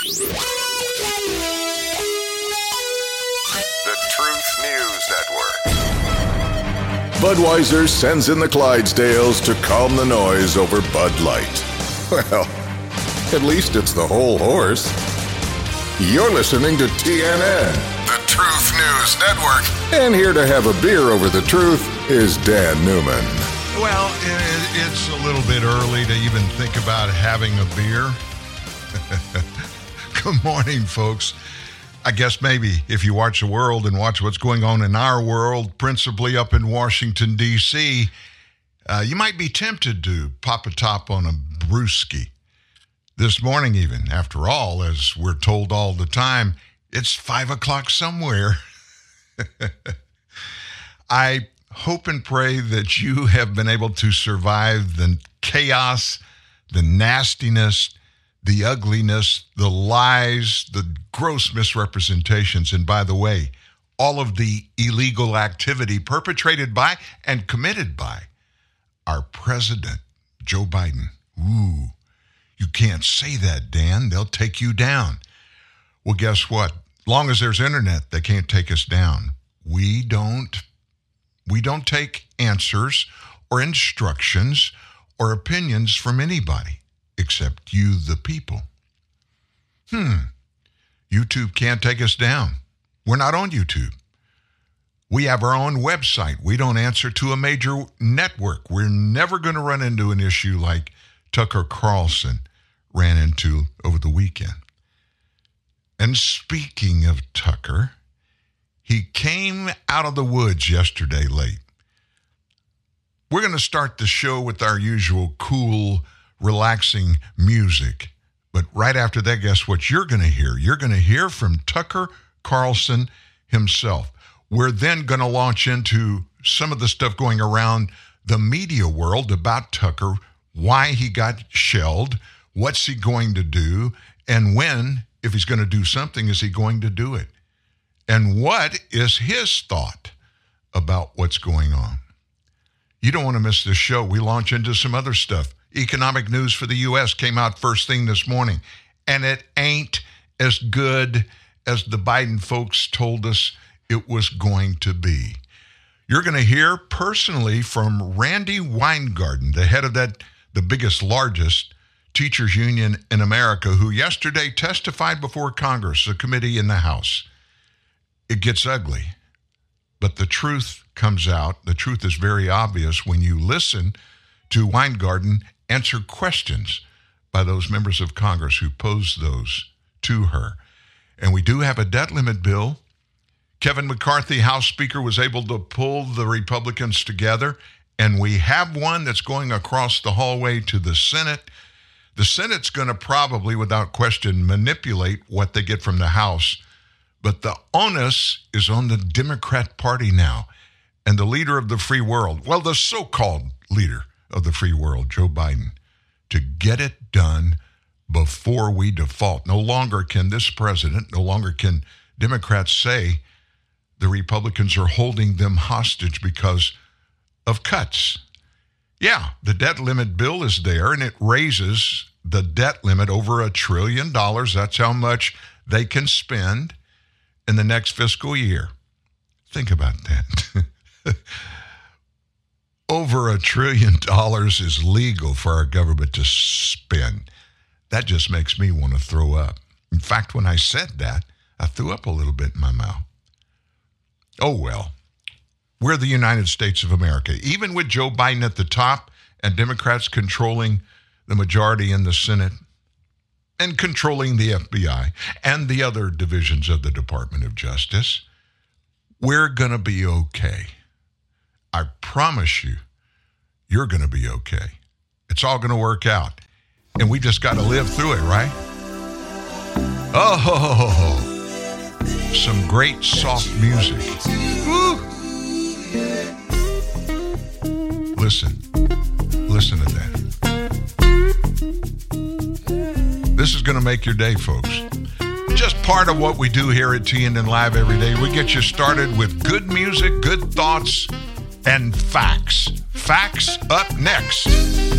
The Truth News Network. Budweiser sends in the Clydesdales to calm the noise over Bud Light. Well, at least it's the whole horse. You're listening to TNN. The Truth News Network. And here to have a beer over the truth is Dan Newman. Well, it's a little bit early to even think about having a beer. Good morning, folks. I guess maybe if you watch the world and watch what's going on in our world, principally up in Washington, D.C., uh, you might be tempted to pop a top on a brewski. This morning, even. After all, as we're told all the time, it's five o'clock somewhere. I hope and pray that you have been able to survive the chaos, the nastiness, the ugliness, the lies, the gross misrepresentations, and by the way, all of the illegal activity perpetrated by and committed by our president, Joe Biden. Ooh, you can't say that, Dan. They'll take you down. Well, guess what? Long as there's internet, they can't take us down. We don't we don't take answers or instructions or opinions from anybody except you, the people. Hmm. YouTube can't take us down. We're not on YouTube. We have our own website. We don't answer to a major network. We're never going to run into an issue like Tucker Carlson ran into over the weekend. And speaking of Tucker, he came out of the woods yesterday late. We're going to start the show with our usual cool, relaxing music. But right after that, guess what you're going to hear? You're going to hear from Tucker Carlson himself. We're then going to launch into some of the stuff going around the media world about Tucker, why he got shelled, what's he going to do, and when, if he's going to do something, is he going to do it? And what is his thought about what's going on? You don't want to miss this show. We launch into some other stuff. Economic news for the U.S. came out first thing this morning, and it ain't as good as the Biden folks told us it was going to be. You're going to hear personally from Randi Weingarten, the head of that, the biggest, largest teachers union in America, who yesterday testified before Congress, a committee in the House. It gets ugly, but the truth comes out. The truth is very obvious when you listen to Weingarten answer questions by those members of Congress who posed those to her. And we do have a debt limit bill. Kevin McCarthy, House Speaker, was able to pull the Republicans together, and we have one that's going across the hallway to the Senate. The Senate's going to probably, without question, manipulate what they get from the House. But the onus is on the Democrat Party now and the leader of the free world, well, the so called leader of the free world, Joe Biden, to get it done before we default. No longer can this president, no longer can Democrats say the Republicans are holding them hostage because of cuts. Yeah, the debt limit bill is there and it raises the debt limit over a trillion dollars. That's how much they can spend in the next fiscal year. Think about that. over a trillion dollars is legal for our government to spend. That just makes me want to throw up. In fact, when I said that, I threw up a little bit in my mouth. Oh, well, we're the United States of America. Even with Joe Biden at the top and Democrats controlling the majority in the Senate and controlling the FBI and the other divisions of the Department of Justice, we're going to be okay. I promise you, you're going to be okay. It's all going to work out. And we just got to live through it, right? Oh, some great soft music. Woo. Listen, listen to that. This is going to make your day, folks. Just part of what we do here at TNN Live every day. We get you started with good music, good thoughts, and facts. Facts up next.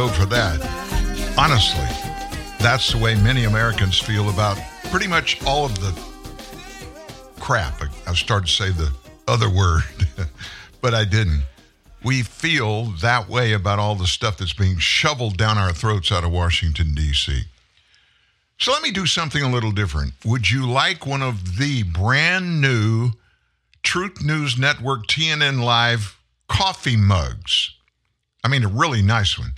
Go for that. Honestly, that's the way many Americans feel about pretty much all of the crap. I, started to say the other word, but I didn't. We feel that way about all the stuff that's being shoveled down our throats out of Washington, D.C. So let me do something a little different. Would you like one of the brand new Truth News Network TNN Live coffee mugs? I mean, a really nice one.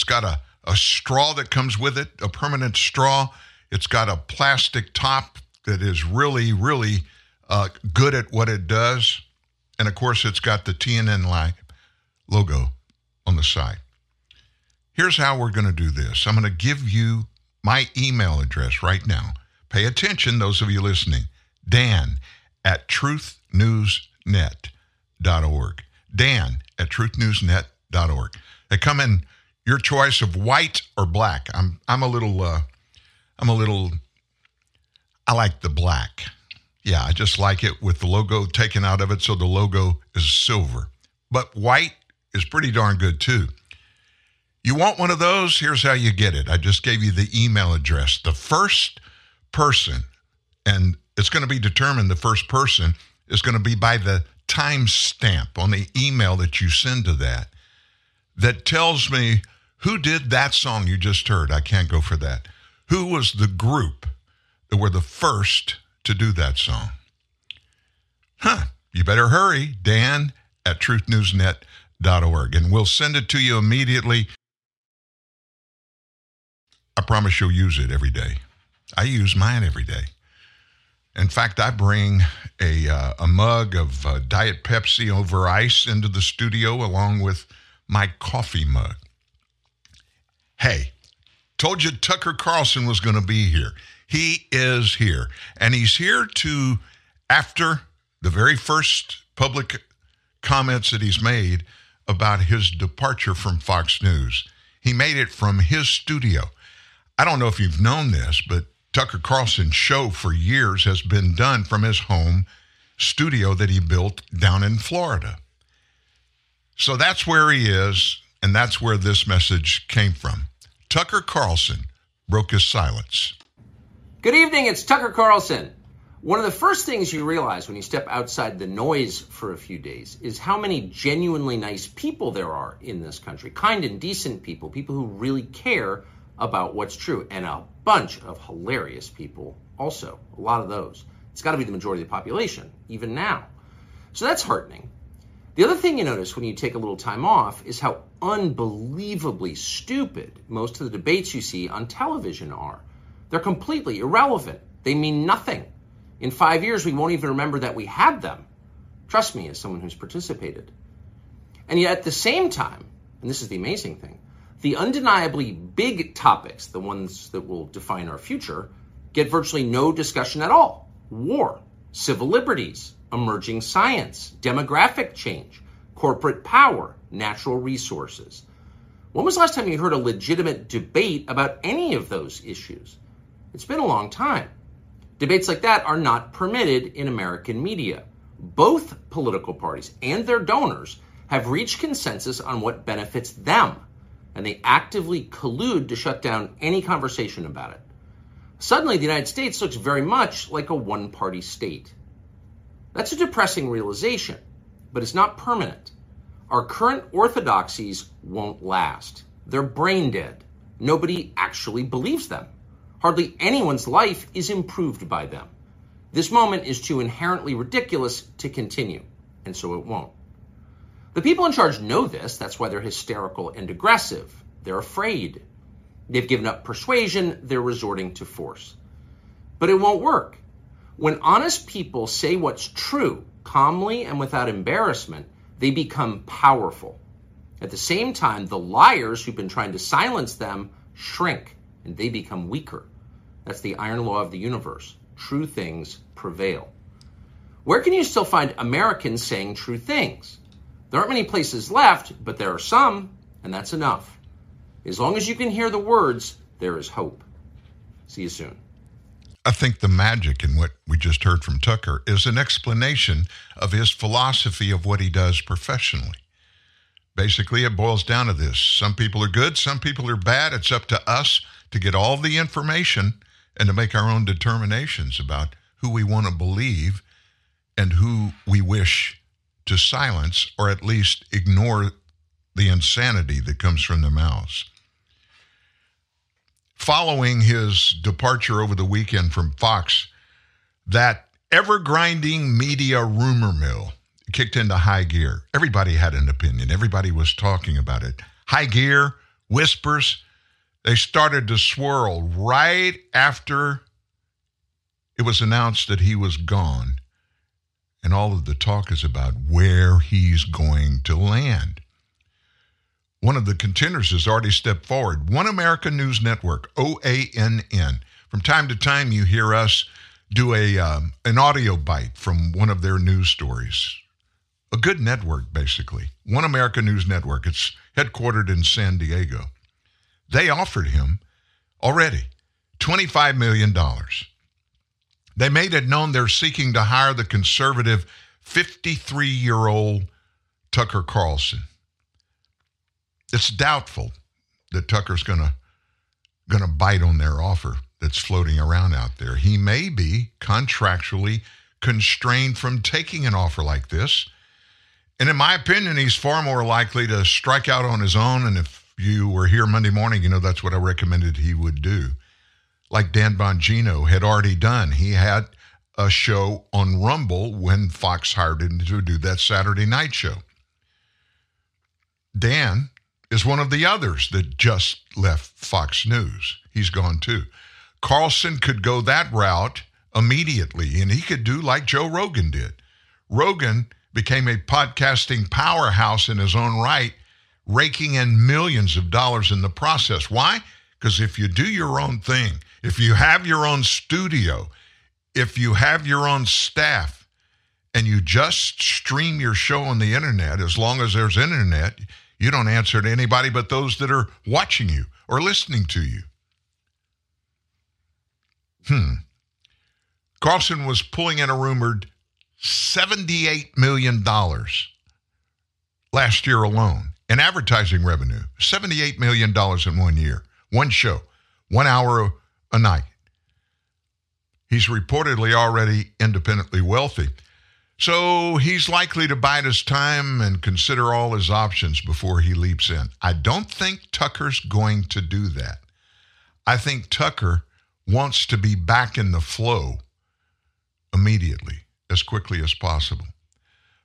It's got a, a straw that comes with it, a permanent straw. It's got a plastic top that is really, really uh, good at what it does. And of course, it's got the TNN logo on the side. Here's how we're going to do this I'm going to give you my email address right now. Pay attention, those of you listening. Dan at truthnewsnet.org. Dan at truthnewsnet.org. They come in your choice of white or black. I'm I'm a little uh, I'm a little I like the black. Yeah, I just like it with the logo taken out of it so the logo is silver. But white is pretty darn good too. You want one of those? Here's how you get it. I just gave you the email address. The first person, and it's going to be determined the first person is going to be by the timestamp on the email that you send to that, that tells me who did that song you just heard. I can't go for that. Who was the group that were the first to do that song? Huh. You better hurry. Dan at truthnewsnet.org. And we'll send it to you immediately. I promise you'll use it every day. I use mine every day. In fact, I bring a, uh, a mug of uh, Diet Pepsi over ice into the studio along with my coffee mug. Hey, told you Tucker Carlson was going to be here. He is here. And he's here to, after the very first public comments that he's made about his departure from Fox News, he made it from his studio. I don't know if you've known this, but Tucker Carlson's show for years has been done from his home studio that he built down in Florida. So that's where he is, and that's where this message came from. Tucker Carlson broke his silence. Good evening, it's Tucker Carlson. One of the first things you realize when you step outside the noise for a few days is how many genuinely nice people there are in this country. Kind and decent people, people who really care about what's true, and a bunch of hilarious people also. A lot of those. It's got to be the majority of the population, even now. So that's heartening. The other thing you notice when you take a little time off is how unbelievably stupid most of the debates you see on television are. They're completely irrelevant. They mean nothing. In five years, we won't even remember that we had them Trust me, as someone who's participated. And yet at the same time, and this is the amazing thing, the undeniably big topics, the ones that will define our future, get virtually no discussion at all. War, civil liberties, emerging science, demographic change, corporate power, natural resources. When was the last time you heard a legitimate debate about any of those issues? It's been a long time. Debates like that are not permitted in American media. Both political parties and their donors have reached consensus on what benefits them, and they actively collude to shut down any conversation about it. Suddenly, the United States looks very much like a one party state. That's a depressing realization, but it's not permanent. Our current orthodoxies won't last. They're brain dead. Nobody actually believes them. Hardly anyone's life is improved by them. This moment is too inherently ridiculous to continue, and so it won't. The people in charge know this. That's why they're hysterical and aggressive. They're afraid. They've given up persuasion. They're resorting to force. But it won't work. When honest people say what's true, calmly and without embarrassment, they become powerful. At the same time, the liars who've been trying to silence them shrink and they become weaker. That's the iron law of the universe. True things prevail. Where can you still find Americans saying true things? There aren't many places left, but there are some, and that's enough. As long as you can hear the words, there is hope. See you soon. I think the magic in what we just heard from Tucker is an explanation of his philosophy of what he does professionally. Basically, it boils down to this some people are good, some people are bad. It's up to us to get all the information and to make our own determinations about who we want to believe and who we wish to silence or at least ignore the insanity that comes from their mouths. Following his departure over the weekend from Fox, that ever grinding media rumor mill kicked into high gear. Everybody had an opinion, everybody was talking about it. High gear, whispers, they started to swirl right after it was announced that he was gone. And all of the talk is about where he's going to land. One of the contenders has already stepped forward. One America News Network, OANN. From time to time, you hear us do a um, an audio bite from one of their news stories. A good network, basically. One America News Network. It's headquartered in San Diego. They offered him already $25 million. They made it known they're seeking to hire the conservative 53 year old Tucker Carlson. It's doubtful that Tucker's going to going to bite on their offer that's floating around out there. He may be contractually constrained from taking an offer like this. And in my opinion, he's far more likely to strike out on his own. And if you were here Monday morning, you know that's what I recommended he would do. Like Dan Bongino had already done. He had a show on Rumble when Fox hired him to do that Saturday night show. Dan is one of the others that just left Fox News. He's gone too. Carlson could go that route immediately, and he could do like Joe Rogan did. Rogan became a podcasting powerhouse in his own right, raking in millions of dollars in the process. Why? Because if you do your own thing, if you have your own studio, if you have your own staff, and you just stream your show on the internet, as long as there's internet, you don't answer to anybody but those that are watching you or listening to you. Hmm. Carlson was pulling in a rumored $78 million last year alone in advertising revenue. $78 million in one year, one show, one hour a night. He's reportedly already independently wealthy. So he's likely to bide his time and consider all his options before he leaps in. I don't think Tucker's going to do that. I think Tucker wants to be back in the flow immediately, as quickly as possible.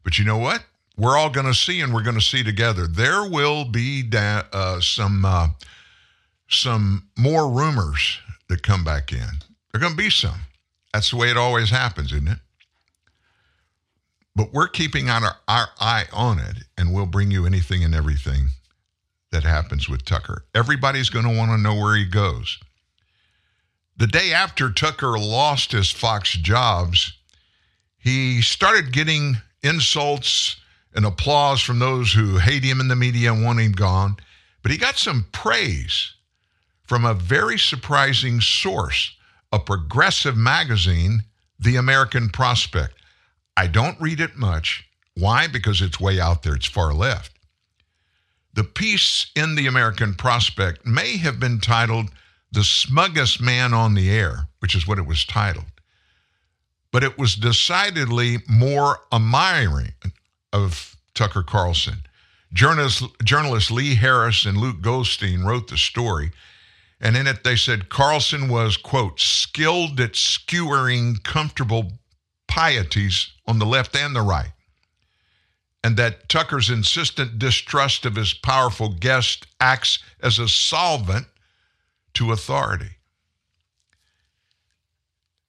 But you know what? We're all going to see, and we're going to see together. There will be da- uh, some uh, some more rumors that come back in. There are going to be some. That's the way it always happens, isn't it? But we're keeping our, our eye on it, and we'll bring you anything and everything that happens with Tucker. Everybody's going to want to know where he goes. The day after Tucker lost his Fox jobs, he started getting insults and applause from those who hate him in the media and want him gone. But he got some praise from a very surprising source, a progressive magazine, The American Prospect. I don't read it much. Why? Because it's way out there, it's far left. The piece in The American Prospect may have been titled The Smuggest Man on the Air, which is what it was titled. But it was decidedly more admiring of Tucker Carlson. Journalist, journalist Lee Harris and Luke Goldstein wrote the story, and in it they said Carlson was, quote, skilled at skewering comfortable pieties on the left and the right, and that Tucker's insistent distrust of his powerful guest acts as a solvent to authority.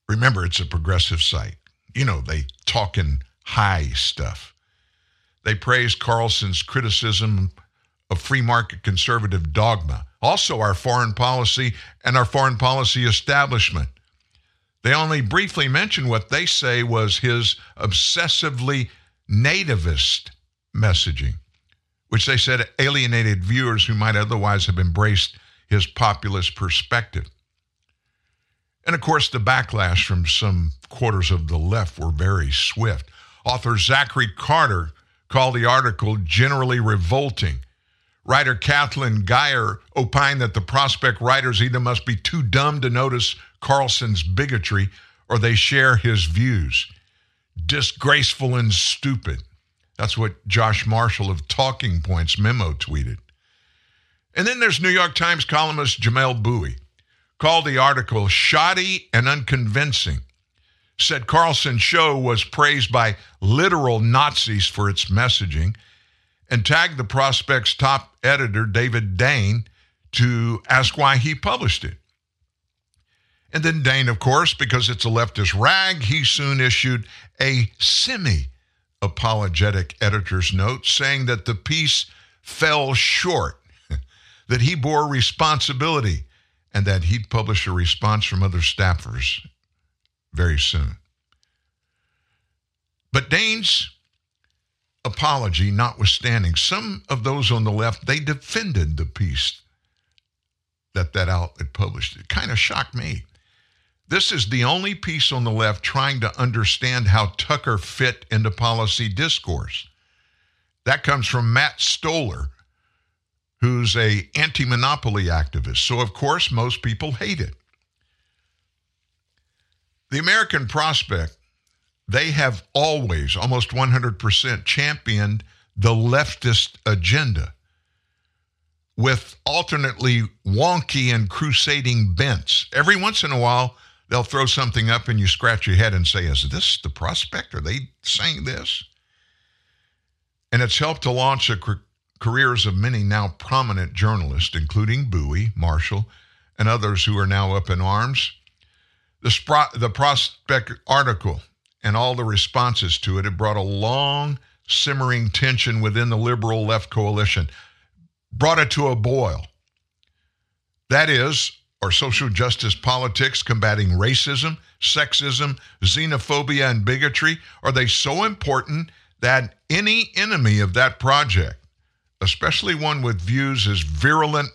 Remember, it's a progressive site. You know, they talk in high stuff. They praise Carlson's criticism of free market conservative dogma, also our foreign policy and our foreign policy establishment. They only briefly mention what they say was his obsessively nativist messaging, which they said alienated viewers who might otherwise have embraced his populist perspective. And of course, the backlash from some quarters of the left were very swift. Author Zachary Carter called the article generally revolting. Writer Kathleen Geier opined that the prospect writers either must be too dumb to notice Carlson's bigotry or they share his views. Disgraceful and stupid. That's what Josh Marshall of Talking Points memo tweeted. And then there's New York Times columnist Jamelle Bouie called the article shoddy and unconvincing. Said Carlson's show was praised by literal Nazis for its messaging and tagged the Prospect's top editor, David Dayen, to ask why he published it. And then Dayen, of course, because it's a leftist rag, he soon issued a semi apologetic editor's note saying that the piece fell short, that he bore responsibility and that he'd publish a response from other staffers very soon. But Dayen's apology notwithstanding, some of those on the left, they defended the piece that that outlet published. It kind of shocked me. This is the only piece on the left trying to understand how Tucker fit into policy discourse. That comes from Matt Stoller, who's a anti-monopoly activist. So of course most people hate it. The American prospect, they have always almost 100% championed the leftist agenda with alternately wonky and crusading bents. Every once in a while, they'll throw something up and you scratch your head and say, Is this the prospect? Are they saying this? And it's helped to launch a careers of many now prominent journalists, including Bouie, Marshall, and others who are now up in arms. The, Spro- the Prospect article and all the responses to it have brought a long, simmering tension within the liberal left coalition, brought it to a boil. That is, are social justice politics combating racism, sexism, xenophobia, and bigotry? Are they so important that any enemy of that project especially one with views as virulent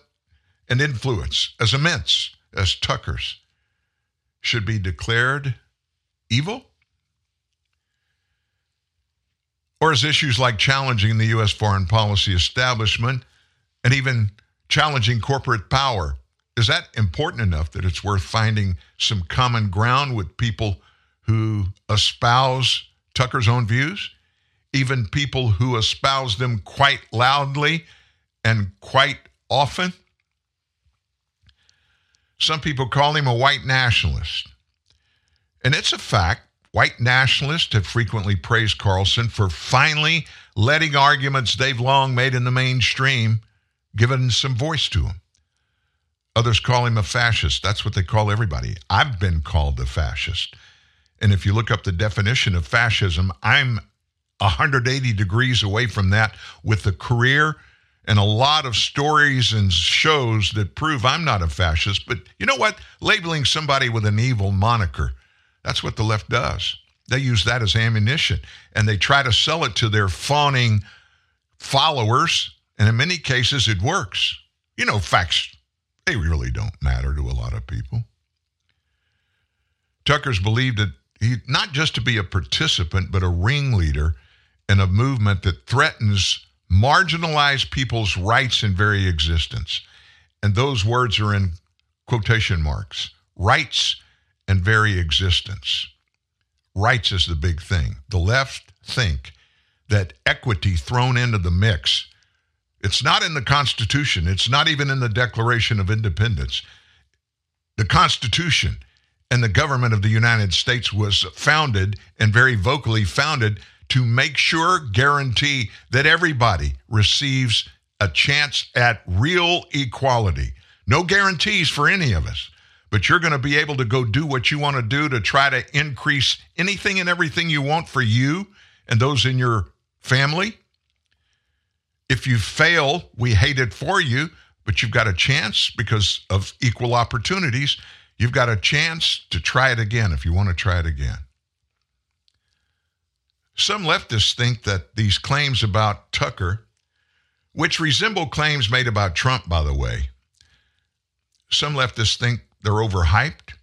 and influence as immense as Tucker's, should be declared evil? Or is issues like challenging the U.S. foreign policy establishment and even challenging corporate power, is that important enough that it's worth finding some common ground with people who espouse Tucker's own views? even people who espouse them quite loudly and quite often. Some people call him a white nationalist. And it's a fact. White nationalists have frequently praised Carlson for finally letting arguments they've long made in the mainstream given some voice to them. Others call him a fascist. That's what they call everybody. I've been called a fascist. And if you look up the definition of fascism, I'm 180 degrees away from that with a career and a lot of stories and shows that prove I'm not a fascist. But you know what? Labeling somebody with an evil moniker, that's what the left does. They use that as ammunition and they try to sell it to their fawning followers. And in many cases, it works. You know, facts, they really don't matter to a lot of people. Tucker's believed that he not just to be a participant, but a ringleader in a movement that threatens marginalized people's rights and very existence. And those words are in quotation marks rights and very existence. Rights is the big thing. The left think that equity thrown into the mix, it's not in the Constitution, it's not even in the Declaration of Independence. The Constitution and the government of the United States was founded and very vocally founded to make sure, guarantee that everybody receives a chance at real equality. No guarantees for any of us, but you're going to be able to go do what you want to do to try to increase anything and everything you want for you and those in your family. If you fail, we hate it for you, but you've got a chance because of equal opportunities You've got a chance to try it again if you want to try it again. Some leftists think that these claims about Tucker, which resemble claims made about Trump, by the way, some leftists think they're overhyped,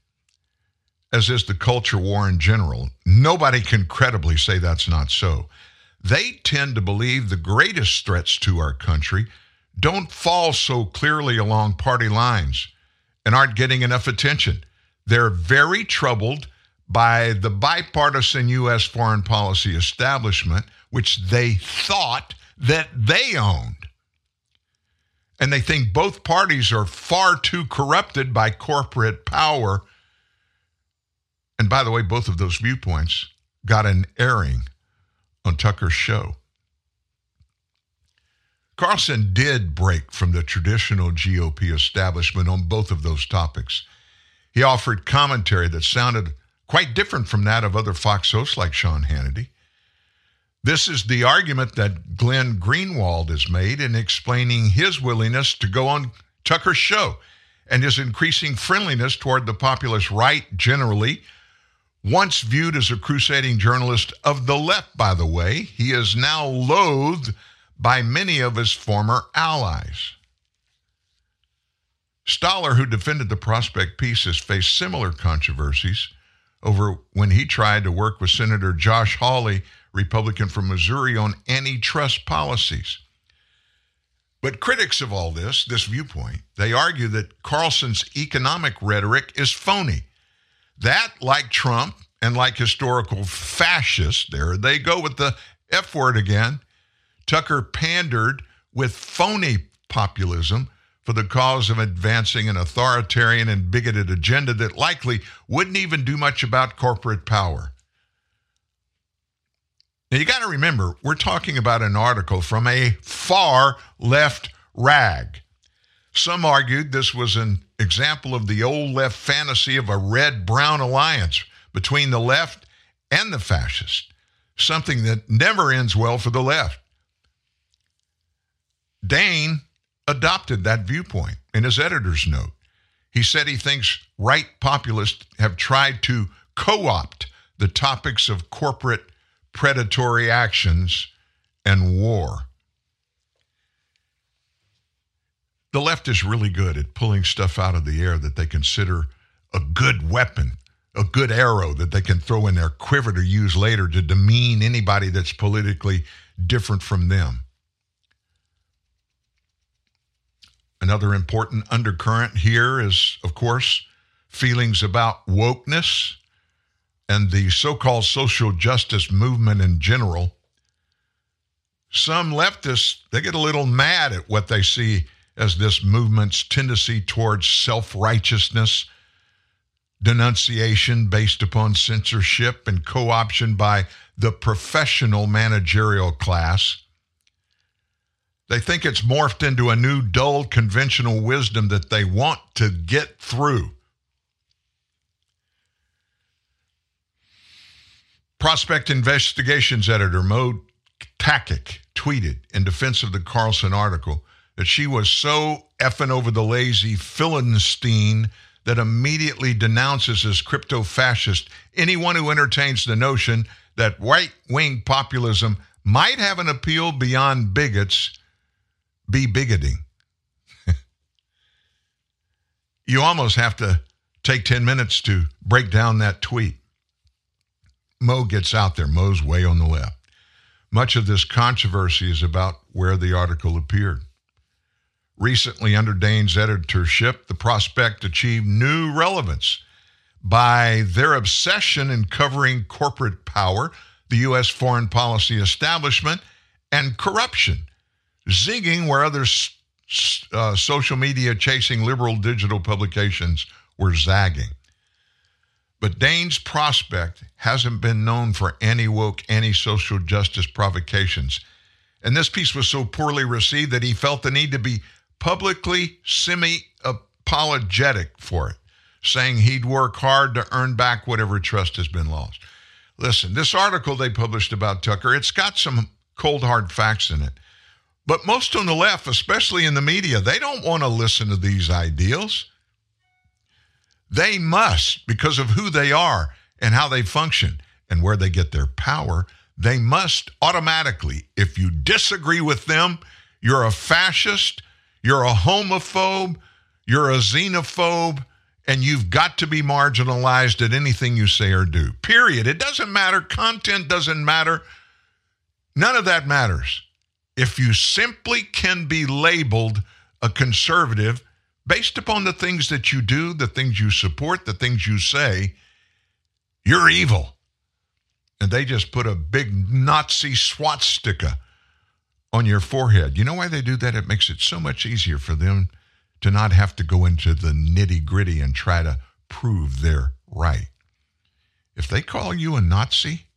as is the culture war in general. Nobody can credibly say that's not so. They tend to believe the greatest threats to our country don't fall so clearly along party lines and aren't getting enough attention. They're very troubled by the bipartisan U.S. foreign policy establishment, which they thought that they owned. And they think both parties are far too corrupted by corporate power. And by the way, both of those viewpoints got an airing on Tucker's show. Carlson did break from the traditional GOP establishment on both of those topics. He offered commentary that sounded quite different from that of other Fox hosts like Sean Hannity. This is the argument that Glenn Greenwald has made in explaining his willingness to go on Tucker's show and his increasing friendliness toward the populist right generally. Once viewed as a crusading journalist of the left, by the way, he is now loathed by many of his former allies. Stoller, who defended the prospect piece, has faced similar controversies over when he tried to work with Senator Josh Hawley, Republican from Missouri, on antitrust policies. But critics of all this, this viewpoint, they argue that Carlson's economic rhetoric is phony. That, like Trump and like historical fascists, there they go with the F word again, Tucker pandered with phony populism for the cause of advancing an authoritarian and bigoted agenda that likely wouldn't even do much about corporate power. Now, you got to remember, we're talking about an article from a far left rag. Some argued this was an example of the old left fantasy of a red brown alliance between the left and the fascists, something that never ends well for the left. Dayen adopted that viewpoint in his editor's note. He said he thinks right populists have tried to co opt the topics of corporate predatory actions and war. The left is really good at pulling stuff out of the air that they consider a good weapon, a good arrow that they can throw in their quiver to use later to demean anybody that's politically different from them. Another important undercurrent here is, of course, feelings about wokeness and the so called social justice movement in general. Some leftists, they get a little mad at what they see as this movement's tendency towards self righteousness, denunciation based upon censorship, and co option by the professional managerial class. They think it's morphed into a new, dull, conventional wisdom that they want to get through. Prospect Investigations editor Mo Tkacik tweeted in defense of the Carlson article that she was so effing over the lazy Philistine that immediately denounces as crypto fascist anyone who entertains the notion that right wing populism might have an appeal beyond bigots be bigoting. you almost have to take 10 minutes to break down that tweet. Mo gets out there. Mo's way on the left. Much of this controversy is about where the article appeared. Recently, under Dayen's editorship, the prospect achieved new relevance by their obsession in covering corporate power, the U.S. foreign policy establishment, and corruption, zigging where other uh, social media chasing liberal digital publications were zagging. But Dayen's prospect hasn't been known for any woke, any social justice provocations. And this piece was so poorly received that he felt the need to be publicly semi apologetic for it, saying he'd work hard to earn back whatever trust has been lost. Listen, this article they published about Tucker, it's got some cold hard facts in it. But most on the left, especially in the media, they don't want to listen to these ideals. They must, because of who they are and how they function and where they get their power, they must automatically, if you disagree with them, you're a fascist, you're a homophobe, you're a xenophobe, and you've got to be marginalized at anything you say or do. Period. It doesn't matter. Content doesn't matter. None of that matters. If you simply can be labeled a conservative based upon the things that you do, the things you support, the things you say, you're evil. And they just put a big Nazi swastika on your forehead. You know why they do that? It makes it so much easier for them to not have to go into the nitty gritty and try to prove they're right. If they call you a Nazi,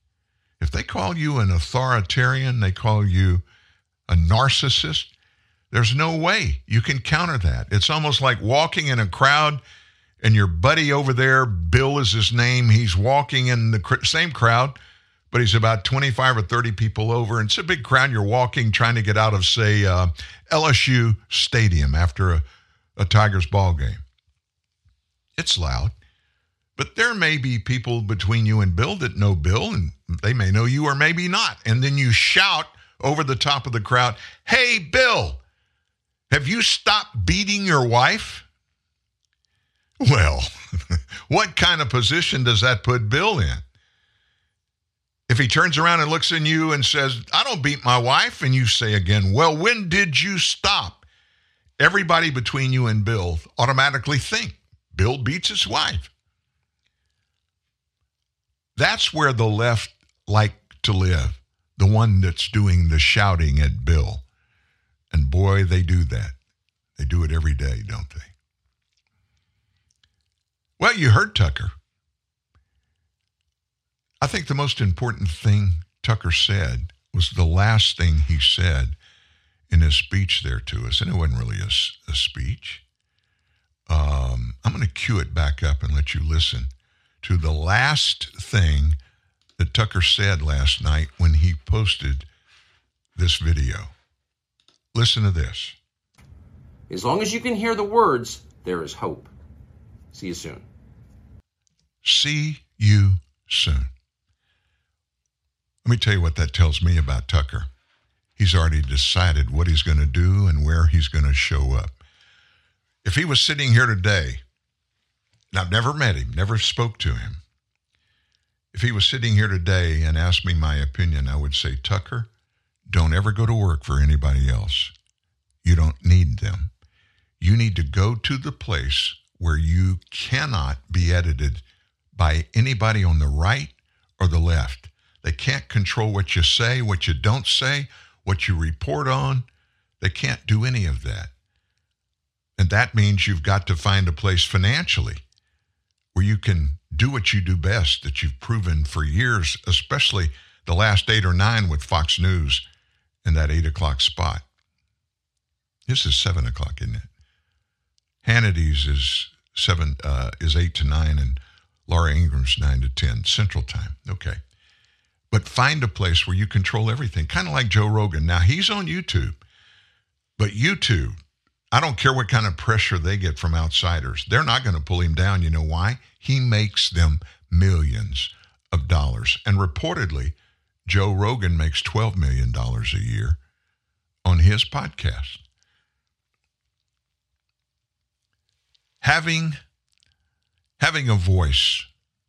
if they call you an authoritarian, they call you a narcissist, there's no way you can counter that. It's almost like walking in a crowd and your buddy over there, Bill is his name, he's walking in the same crowd, but he's about 25 or 30 people over. And it's a big crowd. You're walking, trying to get out of, say, uh, LSU Stadium after a, a Tigers ball game. It's loud. But there may be people between you and Bill that know Bill, and they may know you or maybe not. And then you shout over the top of the crowd, Hey, Bill, have you stopped beating your wife? Well, what kind of position does that put Bill in? If he turns around and looks at you and says, I don't beat my wife, and you say again, Well, when did you stop? Everybody between you and Bill automatically think Bill beats his wife. That's where the left like to live, the one that's doing the shouting at Bill. And boy, they do that. They do it every day, don't they? Well, you heard Tucker. I think the most important thing Tucker said was the last thing he said in his speech there to us. And it wasn't really a, a speech. Um, I'm going to cue it back up and let you listen to the last thing that Tucker said last night when he posted this video. Listen to this. As long as you can hear the words, there is hope. See you soon. See you soon. Let me tell you what that tells me about Tucker. He's already decided what he's going to do and where he's going to show up. If he was sitting here today, and I've never met him, never spoke to him, if he was sitting here today and asked me my opinion, I would say, Tucker, don't ever go to work for anybody else. You don't need them. You need to go to the place where you cannot be edited by anybody on the right or the left. They can't control what you say, what you don't say, what you report on. They can't do any of that. And that means you've got to find a place financially where you can do what you do best that you've proven for years, especially the last eight or nine with Fox News in that eight o'clock spot. This is seven o'clock, isn't it? Hannity's is seven uh, is eight to nine, and Laura Ingraham's nine to ten Central Time. Okay, but find a place where you control everything, kind of like Joe Rogan. Now, he's on YouTube, but YouTube, I don't care what kind of pressure they get from outsiders. They're not going to pull him down. You know why? He makes them millions of dollars. And reportedly, Joe Rogan makes $12 million a year on his podcast. Having, having a voice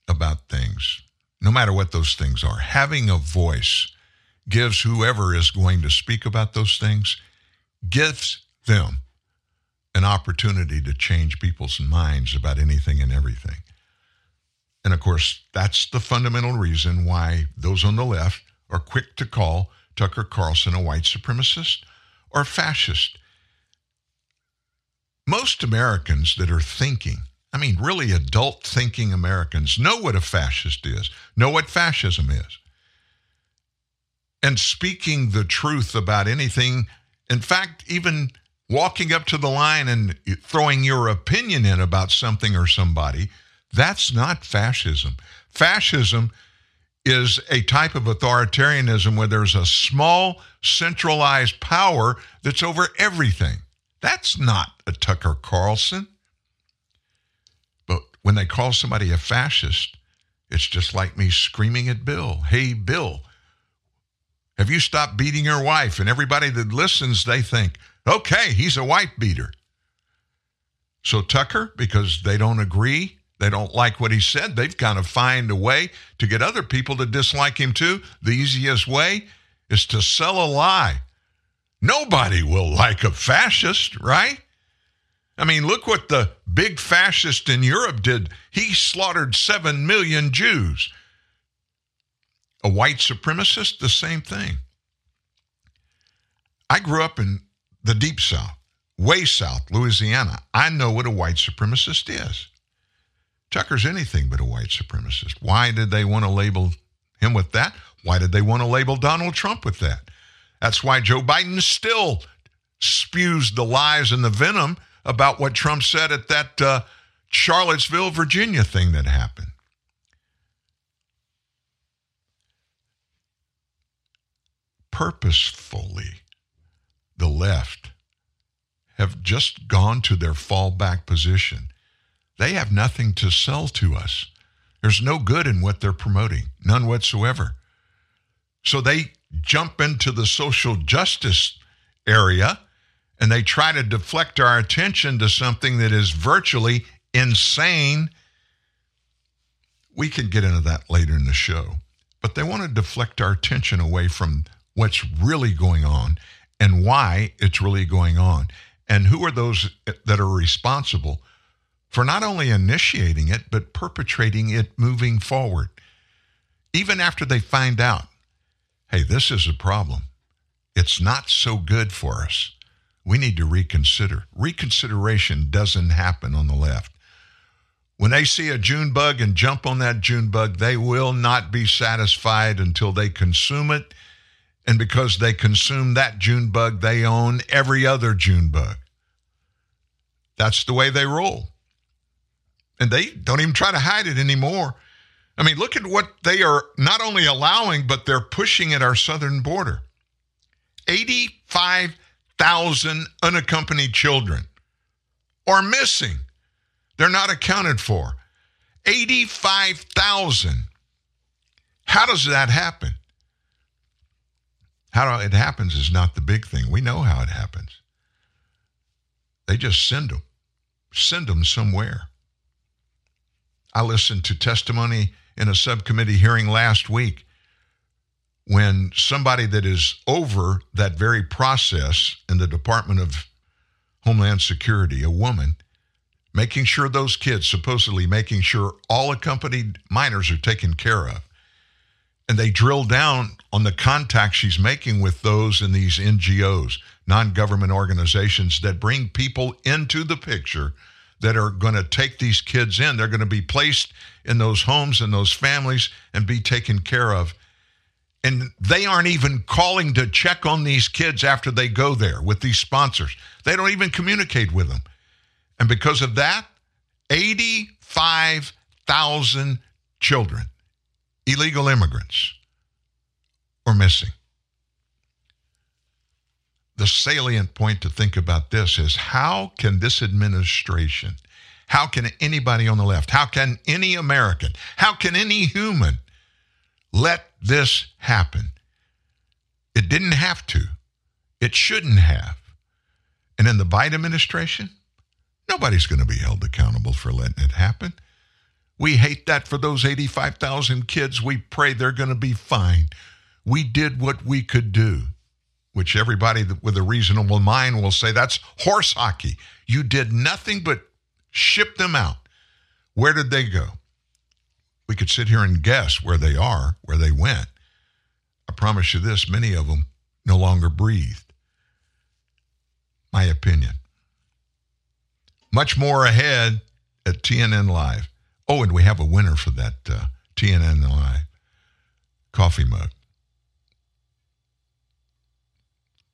about things, no matter what those things are, having a voice gives whoever is going to speak about those things, gives them an opportunity to change people's minds about anything and everything. And of course, that's the fundamental reason why those on the left are quick to call Tucker Carlson a white supremacist or fascist. Most Americans that are thinking, I mean, really adult thinking Americans, know what a fascist is, know what fascism is. And speaking the truth about anything, in fact, even walking up to the line and throwing your opinion in about something or somebody, that's not fascism. Fascism is a type of authoritarianism where there's a small centralized power that's over everything. That's not a Tucker Carlson. But when they call somebody a fascist, it's just like me screaming at Bill, Hey, Bill, have you stopped beating your wife? And everybody that listens, they think, okay, he's a white beater. So Tucker, because they don't agree, they don't like what he said, they've kind of find a way to get other people to dislike him too. The easiest way is to sell a lie. Nobody will like a fascist, right? I mean, look what the big fascist in Europe did. He slaughtered 7 million Jews. A white supremacist, the same thing. I grew up in the deep south, way south, Louisiana. I know what a white supremacist is. Tucker's anything but a white supremacist. Why did they want to label him with that? Why did they want to label Donald Trump with that? That's why Joe Biden still spews the lies and the venom about what Trump said at that uh, Charlottesville, Virginia thing that happened. Purposefully, the left have just gone to their fallback position. They have nothing to sell to us. There's no good in what they're promoting, none whatsoever. So they jump into the social justice area and they try to deflect our attention to something that is virtually insane. We can get into that later in the show, but they want to deflect our attention away from what's really going on and why it's really going on. And who are those that are responsible for not only initiating it, but perpetrating it moving forward? Even after they find out, hey, this is a problem, it's not so good for us. We need to reconsider. Reconsideration doesn't happen on the left. When they see a June bug and jump on that June bug, they will not be satisfied until they consume it. And because they consume that June bug, they own every other June bug. That's the way they roll. And they don't even try to hide it anymore. I mean, look at what they are not only allowing, but they're pushing at our southern border. 85,000 unaccompanied children are missing. They're not accounted for. 85,000. How does that happen? How it happens is not the big thing. We know how it happens. They just send them, send them somewhere. I listened to testimony in a subcommittee hearing last week when somebody that is over that very process in the Department of Homeland Security, a woman, making sure those kids, supposedly making sure all accompanied minors are taken care of. And they drill down on the contact she's making with those in these NGOs, non government organizations that bring people into the picture that are going to take these kids in. They're going to be placed in those homes and those families and be taken care of. And they aren't even calling to check on these kids after they go there with these sponsors. They don't even communicate with them. And because of that, 85,000 children, illegal immigrants, or missing. The salient point to think about this is how can this administration, how can anybody on the left, how can any American, how can any human let this happen? It didn't have to. It shouldn't have. And in the Biden administration, nobody's going to be held accountable for letting it happen. We hate that for those 85,000 kids. We pray they're going to be fine. We did what we could do, which everybody with a reasonable mind will say that's horse hockey. You did nothing but ship them out. Where did they go? We could sit here and guess where they are, where they went. I promise you this many of them no longer breathed. My opinion. Much more ahead at TNN Live. Oh, and we have a winner for that uh, TNN Live coffee mug.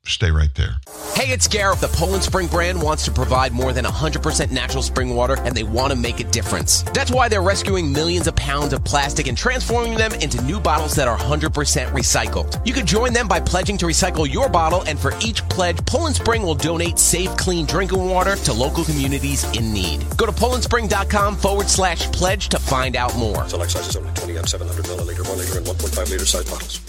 Stay right there. Hey, it's Gareth. The Poland Spring brand wants to provide more than 100% natural spring water, and they want to make a difference. That's why they're rescuing millions of pounds of plastic and transforming them into new bottles that are 100% recycled. You can join them by pledging to recycle your bottle, and for each pledge, Poland Spring will donate safe, clean drinking water to local communities in need. Go to polandspring.com forward slash pledge to find out more. Select sizes only 20 and 700 milliliter, 1 liter, and 1.5 liter size bottles.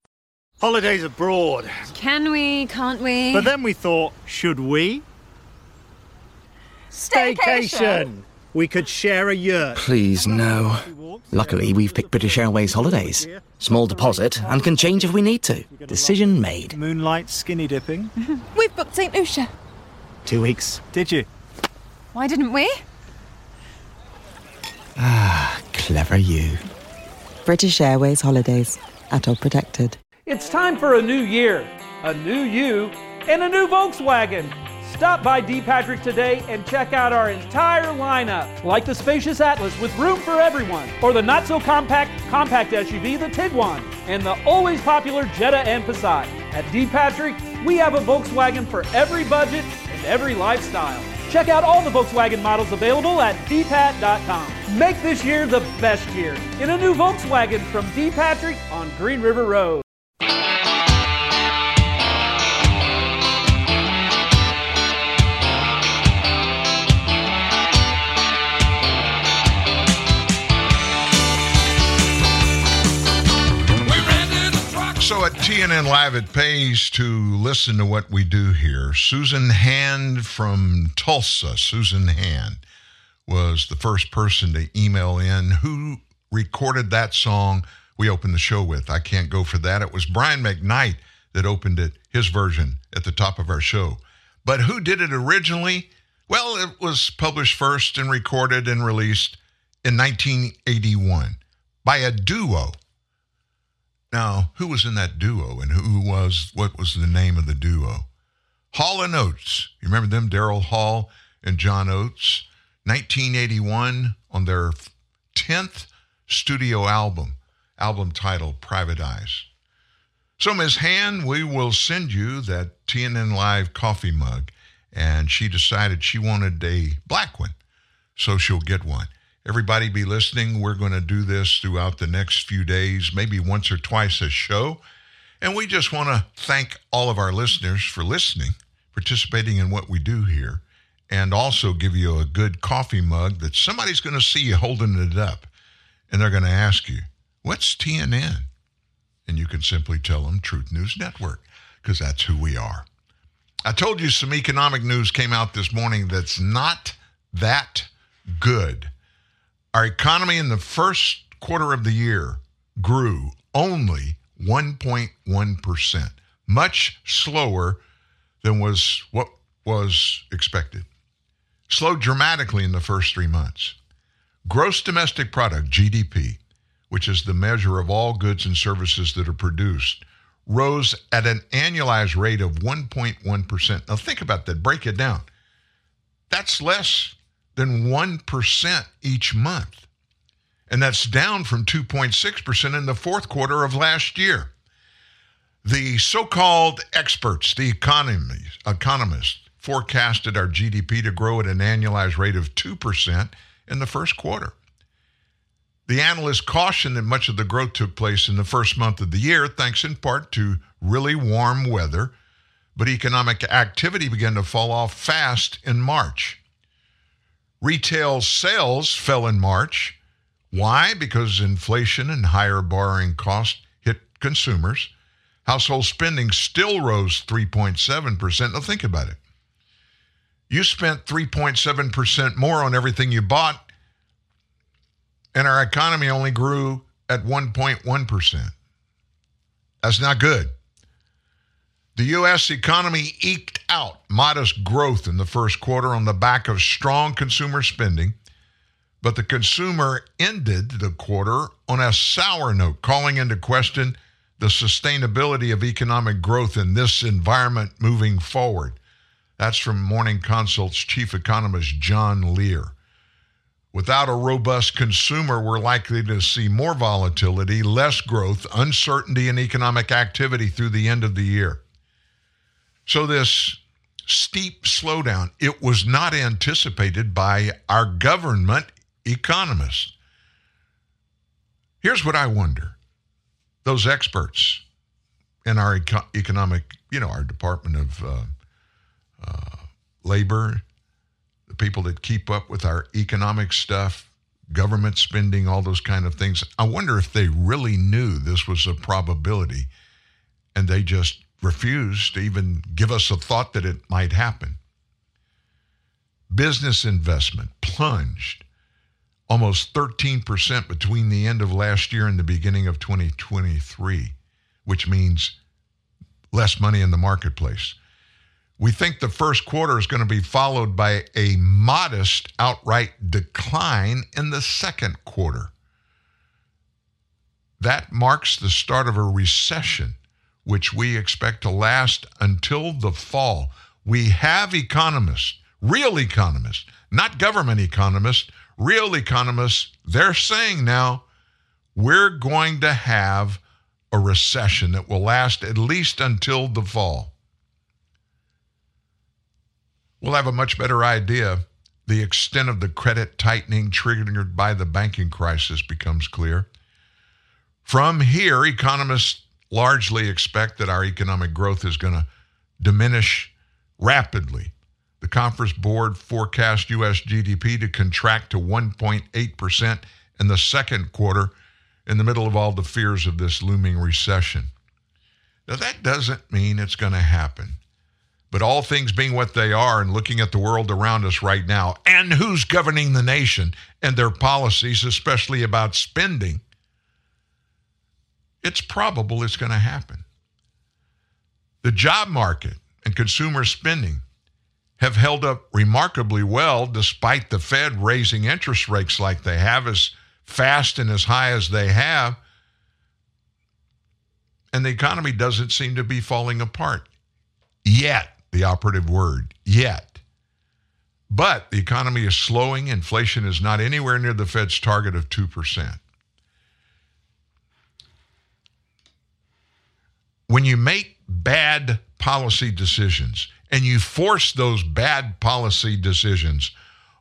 Holidays abroad. Can we? Can't we? But then we thought, should we? Staycation. We could share a yurt. Please, no. Luckily, we've picked British Airways Holidays. Small deposit and can change if we need to. Decision made. Moonlight skinny dipping. We've booked St. Lucia. Two weeks. Did you? Why didn't we? Ah, clever you. British Airways Holidays. ATOL protected. It's time for a new year, a new you, and a new Volkswagen. Stop by D. Patrick today and check out our entire lineup, like the spacious Atlas with room for everyone, or the not so compact compact SUV, the Tiguan, and the always popular Jetta and Passat. At D. Patrick, we have a Volkswagen for every budget and every lifestyle. Check out all the Volkswagen models available at dpat.com. Make this year the best year in a new Volkswagen from D. Patrick on Green River Road. So at TNN Live, it pays to listen to what we do here. Susan Hand from Tulsa, Susan Hand, was the first person to email in who recorded that song we opened the show with. I can't go for that. It was Brian McKnight that opened it, his version, at the top of our show. But who did it originally? Well, it was published first and recorded and released in 1981 by a duo. Now, who was in that duo and who was, what was the name of the duo? Hall and Oates. You remember them? Daryl Hall and John Oates. 1981 on their 10th studio album, album titled Private Eyes. So, Ms. Han, we will send you that TNN Live coffee mug. And she decided she wanted a black one, so she'll get one. Everybody be listening. We're going to do this throughout the next few days, maybe once or twice a show. And we just want to thank all of our listeners for listening, participating in what we do here, and also give you a good coffee mug that somebody's going to see you holding it up. And they're going to ask you, What's TNN? And you can simply tell them Truth News Network, because that's who we are. I told you some economic news came out this morning that's not that good. Our economy in the first quarter of the year grew only 1.1%, much slower than was what was expected. Slowed dramatically in the first three months. Gross domestic product, GDP, which is the measure of all goods and services that are produced, rose at an annualized rate of 1.1%. Now, think about that. Break it down. That's less than 1% each month. And that's down from 2.6% in the fourth quarter of last year. The so called experts, the economies, economists, forecasted our GDP to grow at an annualized rate of 2% in the first quarter. The analysts cautioned that much of the growth took place in the first month of the year, thanks in part to really warm weather, but economic activity began to fall off fast in March. Retail sales fell in March. Why? Because inflation and higher borrowing costs hit consumers. Household spending still rose 3.7%. Now think about it. You spent 3.7% more on everything you bought, and our economy only grew at 1.1%. That's not good. The U.S. economy eked out modest growth in the first quarter on the back of strong consumer spending, but the consumer ended the quarter on a sour note, calling into question the sustainability of economic growth in this environment moving forward. That's from Morning Consult's chief economist, John Leer. Without a robust consumer, we're likely to see more volatility, less growth, uncertainty in economic activity through the end of the year. So, this steep slowdown, it was not anticipated by our government economists. Here's what I wonder those experts in our eco- economic, you know, our Department of uh, uh, Labor, people that keep up with our economic stuff, government spending, all those kind of things. I wonder if they really knew this was a probability and they just refused to even give us a thought that it might happen. Business investment plunged almost 13% between the end of last year and the beginning of 2023, which means less money in the marketplace. We think the first quarter is going to be followed by a modest outright decline in the second quarter. That marks the start of a recession, which we expect to last until the fall. We have economists, real economists, not government economists, real economists, they're saying now we're going to have a recession that will last at least until the fall. We'll have a much better idea. The extent of the credit tightening triggered by the banking crisis becomes clear. From here, economists largely expect that our economic growth is going to diminish rapidly. The Conference Board forecast U.S. GDP to contract to 1.8% in the second quarter in the middle of all the fears of this looming recession. Now, that doesn't mean it's going to happen. But all things being what they are and looking at the world around us right now and who's governing the nation and their policies, especially about spending, it's probable it's going to happen. The job market and consumer spending have held up remarkably well despite the Fed raising interest rates like they have, as fast and as high as they have. And the economy doesn't seem to be falling apart yet the operative word, yet. But the economy is slowing. Inflation is not anywhere near the Fed's target of 2%. When you make bad policy decisions and you force those bad policy decisions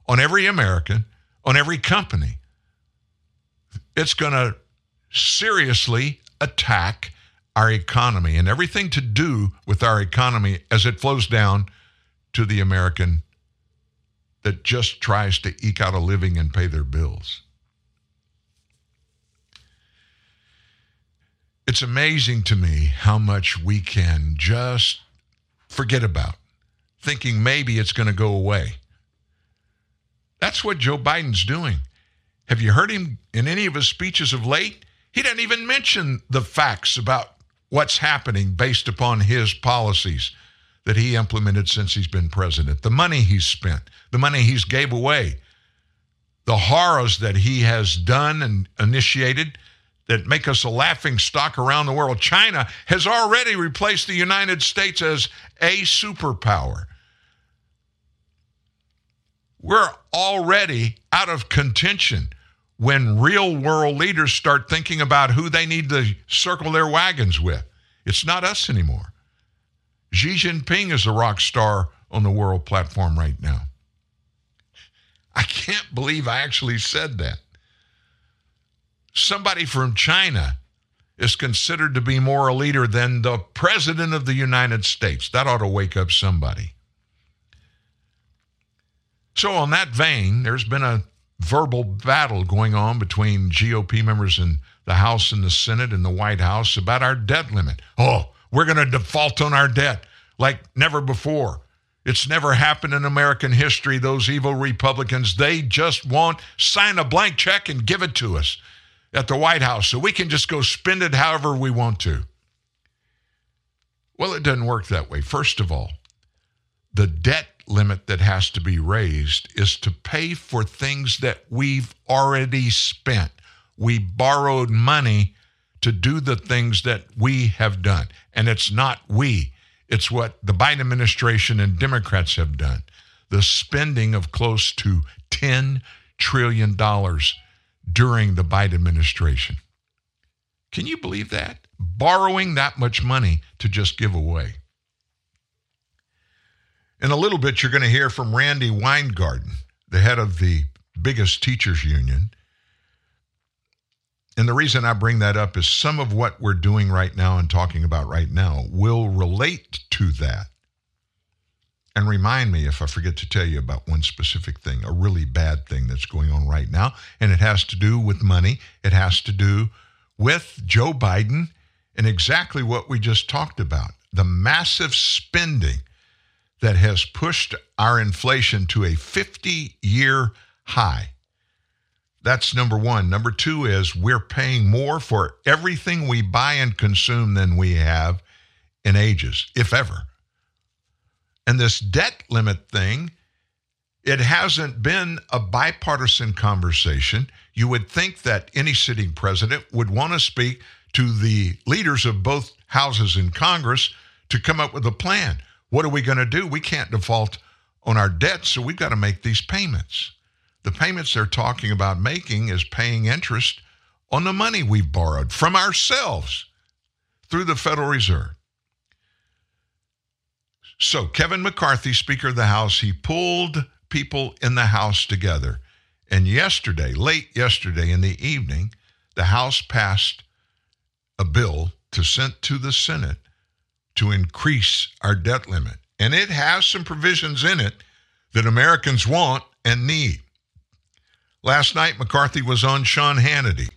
on every American, on every company, it's going to seriously attack our economy and everything to do with our economy as it flows down to the American that just tries to eke out a living and pay their bills. It's amazing to me how much we can just forget about, thinking maybe it's going to go away. That's what Joe Biden's doing. Have you heard him in any of his speeches of late? He didn't even mention the facts about what's happening based upon his policies that he implemented since he's been president, the money he's spent, the money he's gave away, the horrors that he has done and initiated that make us a laughing stock around the world. China has already replaced the United States as a superpower. We're already out of contention when real world leaders start thinking about who they need to circle their wagons with. It's not us anymore. Xi Jinping is a rock star on the world platform right now. I can't believe I actually said that. Somebody from China is considered to be more a leader than the President of the United States. That ought to wake up somebody. So, on that vein, there's been a verbal battle going on between GOP members in the House and the Senate and the White House about our debt limit. Oh, we're going to default on our debt like never before. It's never happened in American history. Those evil Republicans, they just want sign a blank check and give it to us at the White House so we can just go spend it however we want to. Well, it doesn't work that way. First of all, the debt limit that has to be raised is to pay for things that we've already spent. We borrowed money to do the things that we have done. And it's not we, it's what the Biden administration and Democrats have done. The spending of close to $10 trillion during the Biden administration. Can you believe that? Borrowing that much money to just give away. In a little bit, you're going to hear from Randi Weingarten, the head of the biggest teachers union. And the reason I bring that up is some of what we're doing right now and talking about right now will relate to that. And remind me if I forget to tell you about one specific thing, a really bad thing that's going on right now. And it has to do with money, it has to do with Joe Biden and exactly what we just talked about the massive spending that has pushed our inflation to a 50 year high. That's number one. Number two is we're paying more for everything we buy and consume than we have in ages, if ever. And this debt limit thing, it hasn't been a bipartisan conversation. You would think that any sitting president would want to speak to the leaders of both houses in Congress to come up with a plan. What are we going to do? We can't default on our debt, so we've got to make these payments. The payments they're talking about making is paying interest on the money we've borrowed from ourselves through the Federal Reserve. So, Kevin McCarthy, Speaker of the House, he pulled people in the House together. And yesterday, late yesterday in the evening, the House passed a bill to send to the Senate to increase our debt limit. And it has some provisions in it that Americans want and need. Last night, McCarthy was on Sean Hannity.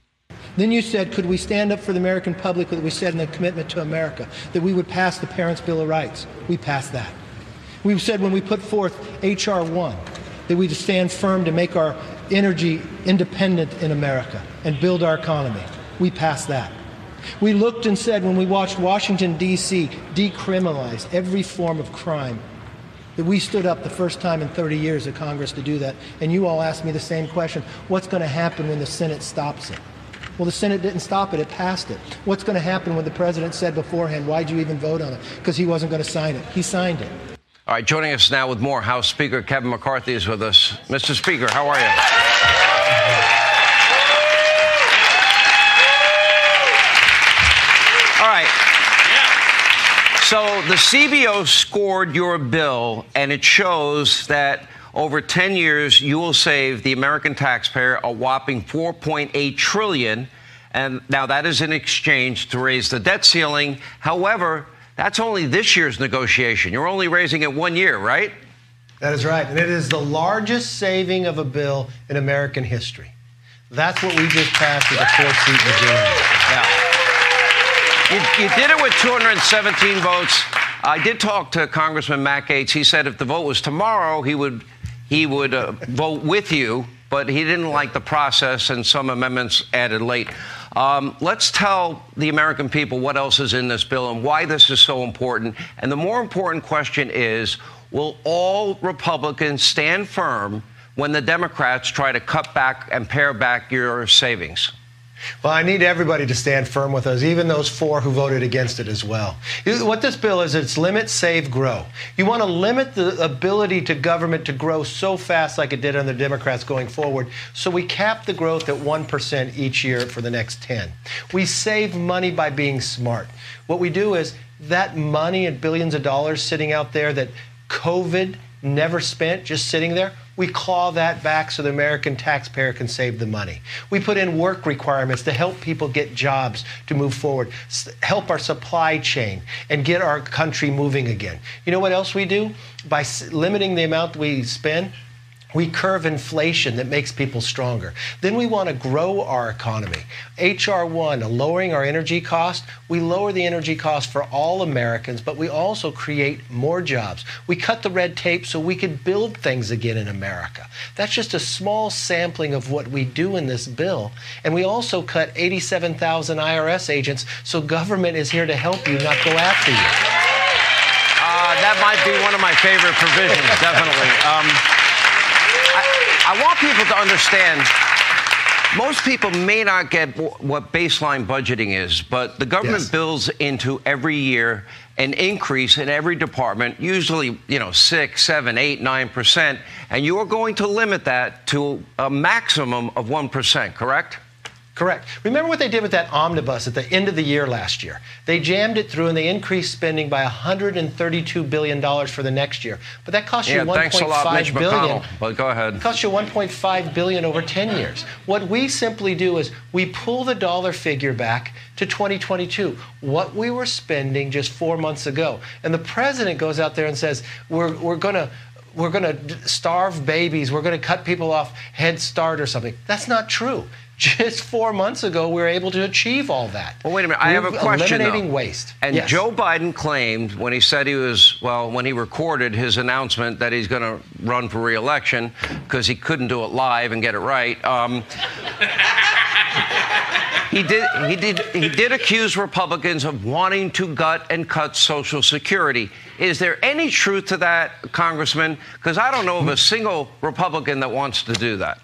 Then you said, could we stand up for the American public that we said in the commitment to America, that we would pass the Parents' Bill of Rights? We passed that. We said when we put forth H.R. 1 that we stand firm to make our energy independent in America and build our economy. We passed that. We looked and said when we watched Washington, D.C. decriminalize every form of crime, that we stood up the first time in 30 years of Congress to do that. And you all asked me the same question what's going to happen when the Senate stops it? Well, the Senate didn't stop it, it passed it. What's going to happen when the president said beforehand, why'd you even vote on it? Because he wasn't going to sign it. He signed it. All right, joining us now with more, House Speaker Kevin McCarthy is with us. Mr. Speaker, how are you? All right. So the CBO scored your bill, and it shows that over 10 years you will save the American taxpayer a whopping 4.8 trillion. And now that is in exchange to raise the debt ceiling. However, that's only this year's negotiation. You're only raising it one year, right? That is right. And it is the largest saving of a bill in American history. That's what we just passed with a four seat majority. You, you, did it with 217 votes. I did talk to Congressman Matt Gaetz. He said if the vote was tomorrow, he would he would uh, vote with you, but he didn't like the process and some amendments added late. Um, let's tell the American people what else is in this bill and why this is so important. And the more important question is will all Republicans stand firm when the Democrats try to cut back and pare back your savings? Well, I need everybody to stand firm with us, even those four who voted against it as well. What this bill is, it's limit, save, grow. You want to limit the ability to government to grow so fast like it did under Democrats going forward, so we cap the growth at 1% each year for the next 10. We save money by being smart. What we do is that money and billions of dollars sitting out there that COVID never spent, just sitting there, we claw that back so the American taxpayer can save the money. We put in work requirements to help people get jobs to move forward, help our supply chain, and get our country moving again. You know what else we do? By limiting the amount we spend, we curve inflation that makes people stronger. Then we want to grow our economy. HR1, lowering our energy cost, we lower the energy cost for all Americans, but we also create more jobs. We cut the red tape so we can build things again in America. That's just a small sampling of what we do in this bill. And we also cut 87,000 IRS agents, so government is here to help you, not go after you. Uh, that might be one of my favorite provisions, definitely. Um, I want people to understand most people may not get what baseline budgeting is, but the government yes. builds into every year an increase in every department, usually, you know, six, seven, eight, nine percent, and you are going to limit that to a maximum of one percent, correct? Correct. Remember what they did with that omnibus at the end of the year last year? They jammed it through and they increased spending by 132 billion dollars for the next year. But that cost yeah, you 1.5 billion. But go ahead. Cost you 1.5 billion over 10 years. What we simply do is we pull the dollar figure back to 2022, what we were spending just 4 months ago. And the president goes out there and says, "We're we're going to we're going to starve babies. We're going to cut people off Head Start or something. That's not true just four months ago, we were able to achieve all that. Well, wait a minute. I have a question. Eliminating though. waste. And yes. Joe Biden claimed when he said he was, well, when he recorded his announcement that he's going to run for reelection because he couldn't do it live and get it right. Um, he did. He did. He did accuse Republicans of wanting to gut and cut Social Security. Is there any truth to that, Congressman? Because I don't know of a single Republican that wants to do that.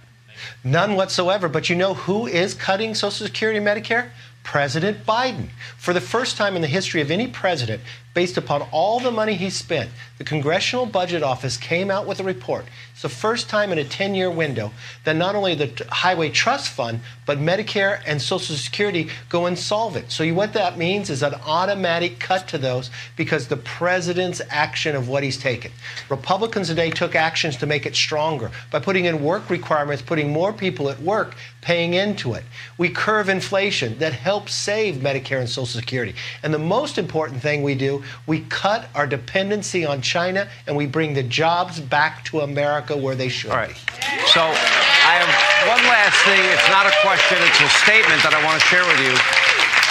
None whatsoever. But you know who is cutting Social Security and Medicare? President Biden. For the first time in the history of any president, based upon all the money he spent, the Congressional Budget Office came out with a report. It's the first time in a 10 year window that not only the Highway Trust Fund, but Medicare and Social Security go insolvent. So, what that means is an automatic cut to those because the president's action of what he's taken. Republicans today took actions to make it stronger by putting in work requirements, putting more people at work, paying into it. We curve inflation that helps save Medicare and Social Security. And the most important thing we do we cut our dependency on China and we bring the jobs back to America where they should All right. be. So I have one last thing. It's not a question, it's a statement that I want to share with you.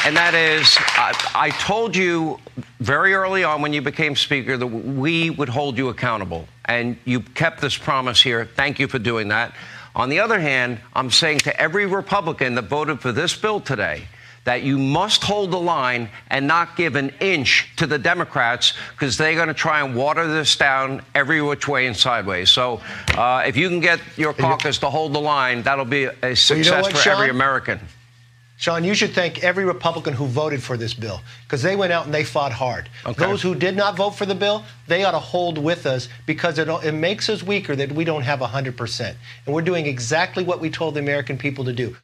And that is, I, I told you very early on when you became Speaker that we would hold you accountable. And you kept this promise here. Thank you for doing that. On the other hand, I'm saying to every Republican that voted for this bill today, that you must hold the line and not give an inch to the Democrats because they're going to try and water this down every which way and sideways. So uh, if you can get your caucus to hold the line, that'll be a success well, you know what, for Sean? every American. Sean, you should thank every Republican who voted for this bill because they went out and they fought hard. Okay. Those who did not vote for the bill, they ought to hold with us because it, it makes us weaker that we don't have 100%. And we're doing exactly what we told the American people to do.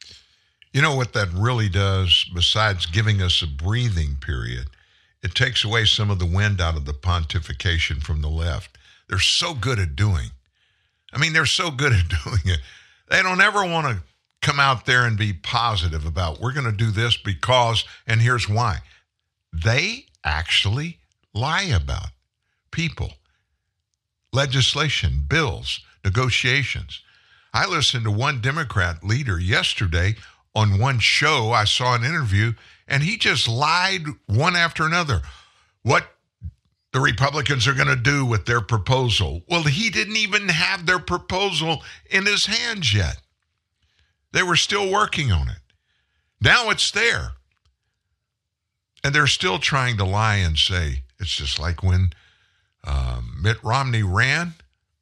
You know what that really does, besides giving us a breathing period? It takes away some of the wind out of the pontification from the left. They're so good at doing. I mean, they're so good at doing it. They don't ever want to come out there and be positive about we're going to do this because, and here's why. They actually lie about people, legislation, bills, negotiations. I listened to one Democrat leader yesterday on one show, I saw an interview, and he just lied one after another. What the Republicans are going to do with their proposal. Well, he didn't even have their proposal in his hands yet. They were still working on it. Now it's there. And they're still trying to lie and say it's just like when um, Mitt Romney ran,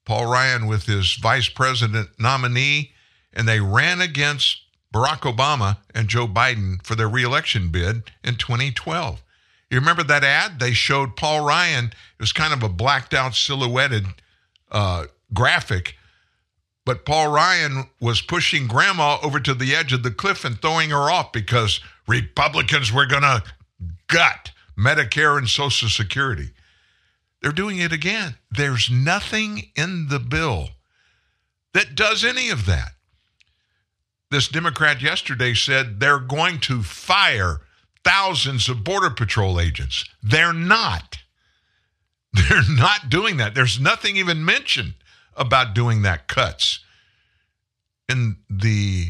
Paul Ryan with his vice president nominee, and they ran against Barack Obama and Joe Biden for their reelection bid in 2012. You remember that ad? They showed Paul Ryan. It was kind of a blacked out, silhouetted uh, graphic, but Paul Ryan was pushing grandma over to the edge of the cliff and throwing her off because Republicans were going to gut Medicare and Social Security. They're doing it again. There's nothing in the bill that does any of that. This Democrat yesterday said they're going to fire thousands of Border Patrol agents. They're not. They're not doing that. There's nothing even mentioned about doing that cuts in the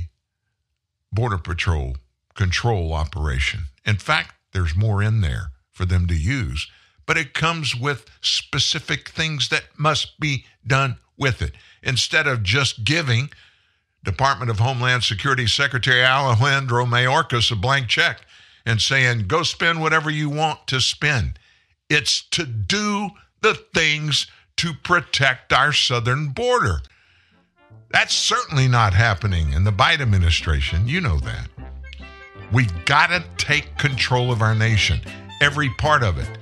Border Patrol control operation. In fact, there's more in there for them to use, but it comes with specific things that must be done with it. Instead of just giving Department of Homeland Security Secretary Alejandro Mayorkas a blank check and saying, go spend whatever you want to spend. It's to do the things to protect our southern border. That's certainly not happening in the Biden administration. You know that. We've got to take control of our nation, every part of it.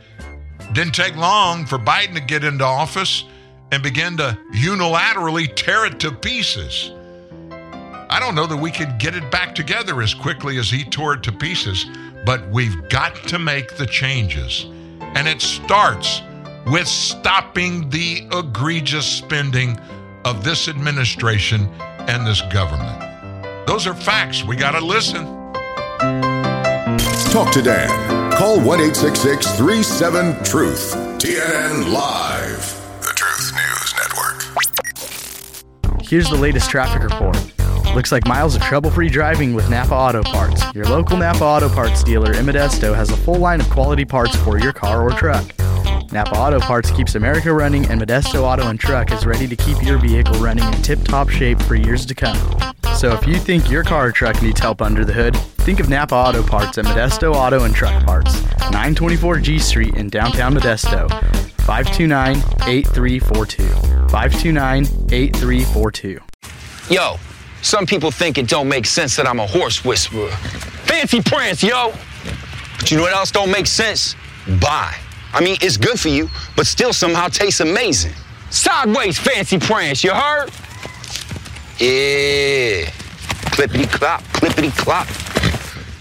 Didn't take long for Biden to get into office and begin to unilaterally tear it to pieces. I don't know that we could get it back together as quickly as he tore it to pieces, but we've got to make the changes. And it starts with stopping the egregious spending of this administration and this government. Those are facts. We got to listen. Talk to Dan. Call 1 37 Truth. TNN Live. The Truth News Network. Here's the latest traffic report. Looks like miles of trouble free driving with Napa Auto Parts. Your local Napa Auto Parts dealer in Modesto has a full line of quality parts for your car or truck. Napa Auto Parts keeps America running, and Modesto Auto and Truck is ready to keep your vehicle running in tip top shape for years to come. So if you think your car or truck needs help under the hood, think of Napa Auto Parts at Modesto Auto and Truck Parts, 924 G Street in downtown Modesto. 529 8342. 529 8342. Yo, some people think it don't make sense that I'm a horse whisperer. Fancy prance, yo! But you know what else don't make sense? Bye. I mean, it's good for you, but still somehow tastes amazing. Sideways fancy prance, you heard? Yeah. Clippity clop, clippity clop.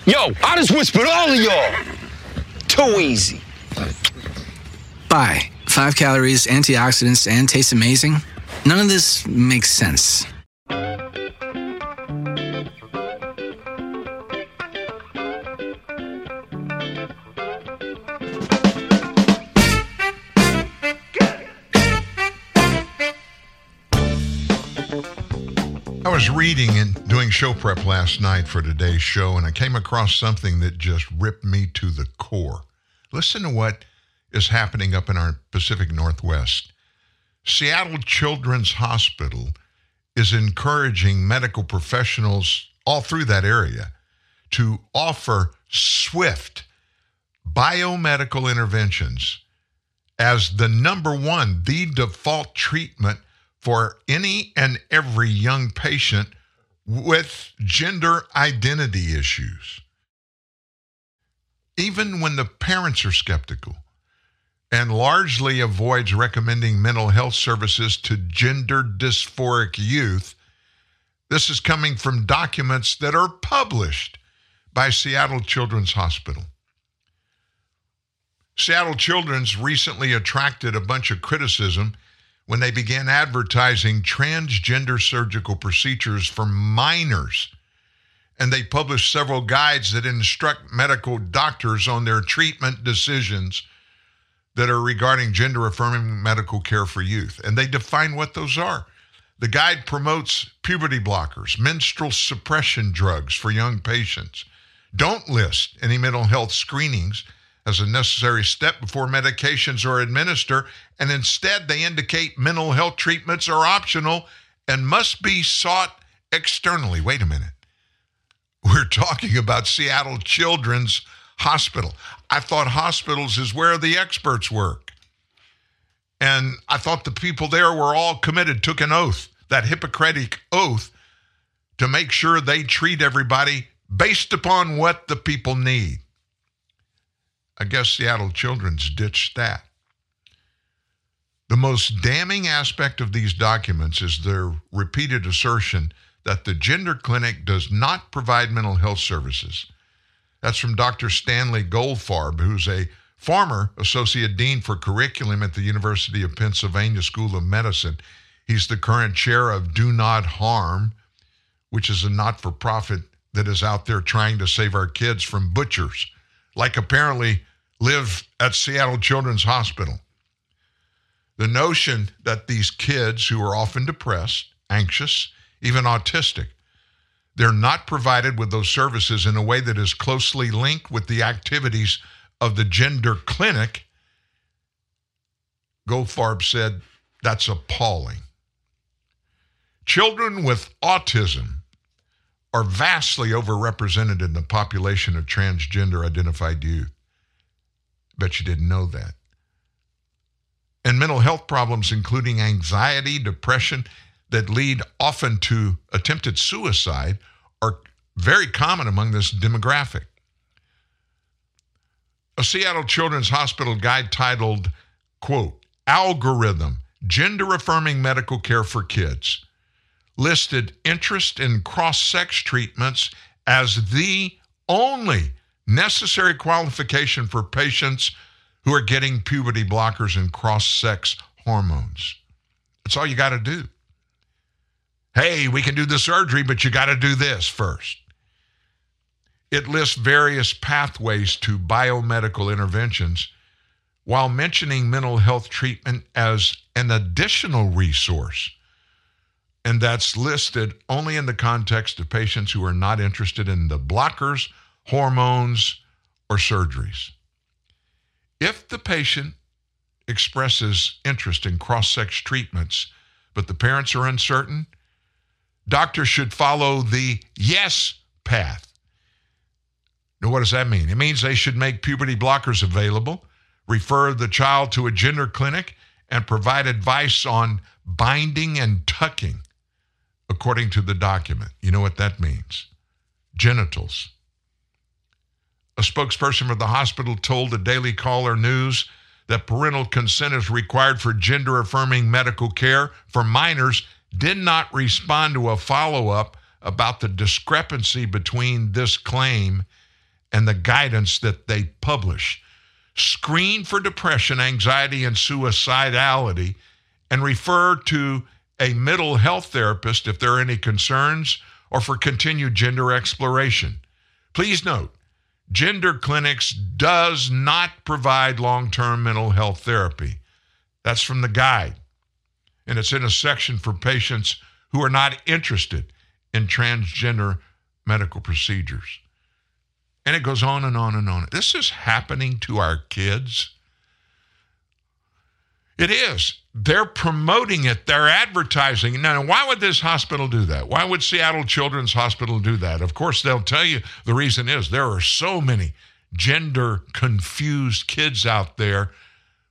Yo, I just whispered all of y'all. Too easy. Bye. Five calories, antioxidants, and tastes amazing. None of this makes sense. Was reading and doing show prep last night for today's show, and I came across something that just ripped me to the core. Listen to what is happening up in our Pacific Northwest. Seattle Children's Hospital is encouraging medical professionals all through that area to offer swift biomedical interventions as the number one, the default treatment for any and every young patient with gender identity issues. Even when the parents are skeptical and largely avoids recommending mental health services to gender dysphoric youth, this is coming from documents that are published by Seattle Children's Hospital. Seattle Children's recently attracted a bunch of criticism when they began advertising transgender surgical procedures for minors. And they published several guides that instruct medical doctors on their treatment decisions that are regarding gender affirming medical care for youth. And they define what those are. The guide promotes puberty blockers, menstrual suppression drugs for young patients. Don't list any mental health screenings as a necessary step before medications are administered, and instead they indicate mental health treatments are optional and must be sought externally. Wait a minute. We're talking about Seattle Children's Hospital. I thought hospitals is where the experts work. And I thought the people there were all committed, took an oath, that Hippocratic oath, to make sure they treat everybody based upon what the people need. I guess Seattle Children's ditched that. The most damning aspect of these documents is their repeated assertion that the gender clinic does not provide mental health services. That's from Dr. Stanley Goldfarb, who's a former associate dean for curriculum at the University of Pennsylvania School of Medicine. He's the current chair of Do No Harm, which is a not for profit that is out there trying to save our kids from butchers, like apparently live at Seattle Children's Hospital. The notion that these kids who are often depressed, anxious, even autistic, they're not provided with those services in a way that is closely linked with the activities of the gender clinic, Goldfarb said that's appalling. Children with autism are vastly overrepresented in the population of transgender identified youth. Bet you didn't know that. And mental health problems, including anxiety, depression, that lead often to attempted suicide, are very common among this demographic. A Seattle Children's Hospital guide titled, quote, Algorithm Gender Affirming Medical Care for Kids listed interest in cross sex treatments as the only necessary qualification for patients who are getting puberty blockers and cross sex hormones. That's all you got to do. Hey, we can do the surgery, but you got to do this first. It lists various pathways to biomedical interventions while mentioning mental health treatment as an additional resource. And that's listed only in the context of patients who are not interested in the blockers, hormones, or surgeries. If the patient expresses interest in cross sex treatments, but the parents are uncertain, doctors should follow the yes path. Now, what does that mean? It means they should make puberty blockers available, refer the child to a gender clinic, and provide advice on binding and tucking, according to the document. You know what that means? Genitals. A spokesperson for the hospital told the Daily Caller News that parental consent is required for gender affirming medical care for minors did not respond to a follow up about the discrepancy between this claim and the guidance that they publish. Screen for depression, anxiety, and suicidality, and refer to a mental health therapist if there are any concerns or for continued gender exploration. Please note, Gender Clinics does not provide long term mental health therapy. That's from the guide. And it's in a section for patients who are not interested in transgender medical procedures. And it goes on and on and on. This is happening to our kids. It is. They're promoting it, they're advertising. Now, why would this hospital do that? Why would Seattle Children's Hospital do that? Of course, they'll tell you the reason is there are so many gender confused kids out there.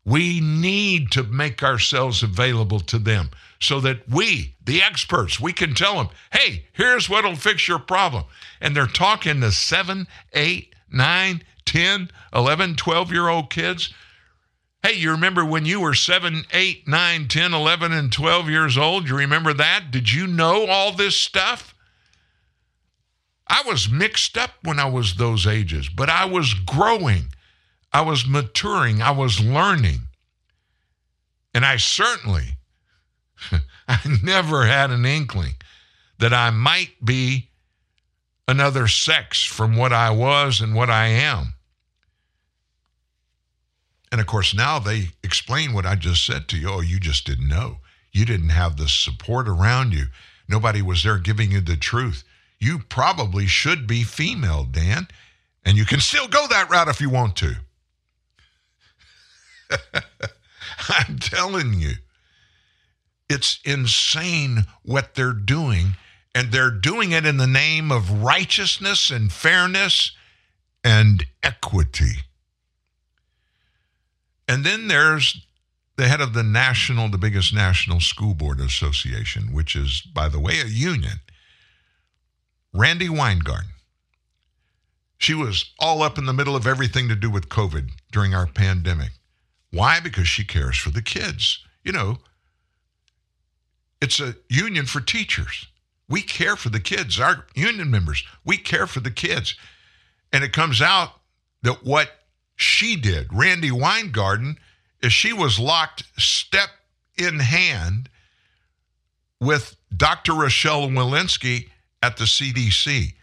We need to make ourselves available to them so that we, the experts, we can tell them, hey, here's what'll fix your problem. And they're talking to seven, eight, nine, 10, 11, 12 year old kids Hey, you remember when you were 7, 8, 9, 10, 11, and 12 years old? You remember that? Did you know all this stuff? I was mixed up when I was those ages, but I was growing. I was maturing. I was learning. And I certainly, I never had an inkling that I might be another sex from what I was and what I am. And of course, now they explain what I just said to you. Oh, you just didn't know. You didn't have the support around you. Nobody was there giving you the truth. You probably should be female, Dan. And you can still go that route if you want to. I'm telling you, it's insane what they're doing. And they're doing it in the name of righteousness and fairness and equity. And then there's the head of the national, the biggest national school board association, which is, by the way, a union. Randi Weingarten. She was all up in the middle of everything to do with COVID during our pandemic. Why? Because she cares for the kids. You know, it's a union for teachers. We care for the kids, our union members. We care for the kids. And it comes out that what she did, Randi Weingarten, she was locked step in hand with Dr. Rochelle Walensky at the CDC.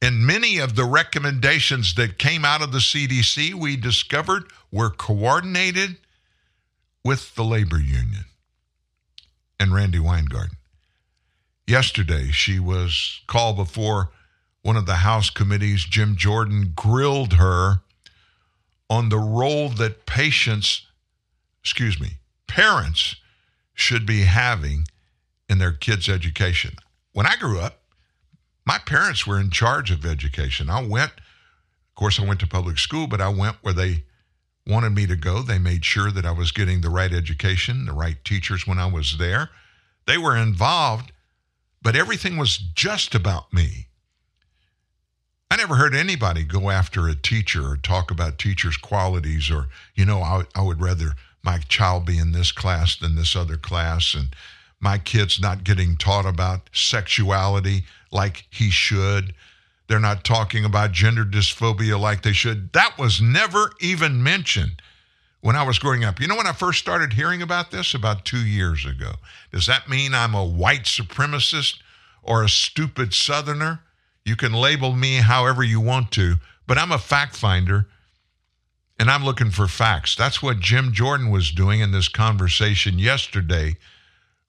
And many of the recommendations that came out of the CDC, we discovered, were coordinated with the labor union and Randi Weingarten. Yesterday, she was called before one of the House committees. Jim Jordan grilled her on the role that patients, excuse me, parents should be having in their kids' education. When I grew up, my parents were in charge of education. I went, of course, I went to public school, but I went where they wanted me to go. They made sure that I was getting the right education, the right teachers when I was there. They were involved, but everything was just about me. I never heard anybody go after a teacher or talk about teachers' qualities or, you know, I, I would rather my child be in this class than this other class and my kid's not getting taught about sexuality like he should. They're not talking about gender dysphoria like they should. That was never even mentioned when I was growing up. You know, when I first started hearing about this about two years ago, does that mean I'm a white supremacist or a stupid Southerner? You can label me however you want to, but I'm a fact finder and I'm looking for facts. That's what Jim Jordan was doing in this conversation yesterday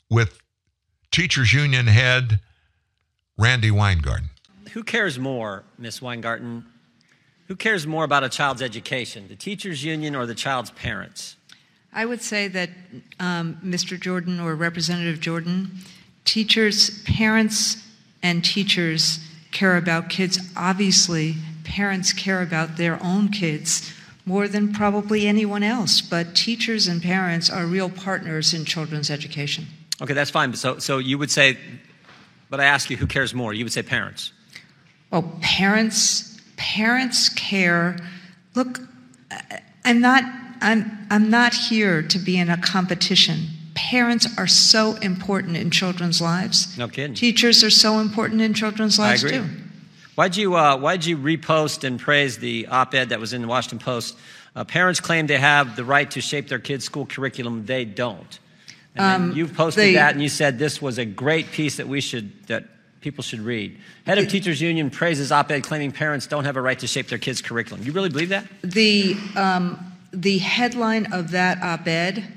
with Teachers Union head Randi Weingarten. Who cares more, Miss Weingarten? Who cares more about a child's education, the teachers union or the child's parents? I would say that um, Mr. Jordan or Representative Jordan, teachers, parents, and teachers care about kids. Obviously, parents care about their own kids more than probably anyone else, but teachers and parents are real partners in children's education. Okay, that's fine. So, so you would say, but I ask you, who cares more? You would say parents. Well, parents, parents care. Look, I'm not, I'm, I'm not here to be in a competition. Parents are so important in children's lives. No kidding. Teachers are so important in children's lives I agree. too. Why'd you, uh, why'd you repost and praise the op ed that was in the Washington Post? Uh, parents claim they have the right to shape their kids' school curriculum. They don't. Um, you posted the- that and you said this was a great piece that we should, that people should read. Head of Teachers Union praises op ed claiming parents don't have a right to shape their kids' curriculum. You really believe that? The, um, the headline of that op ed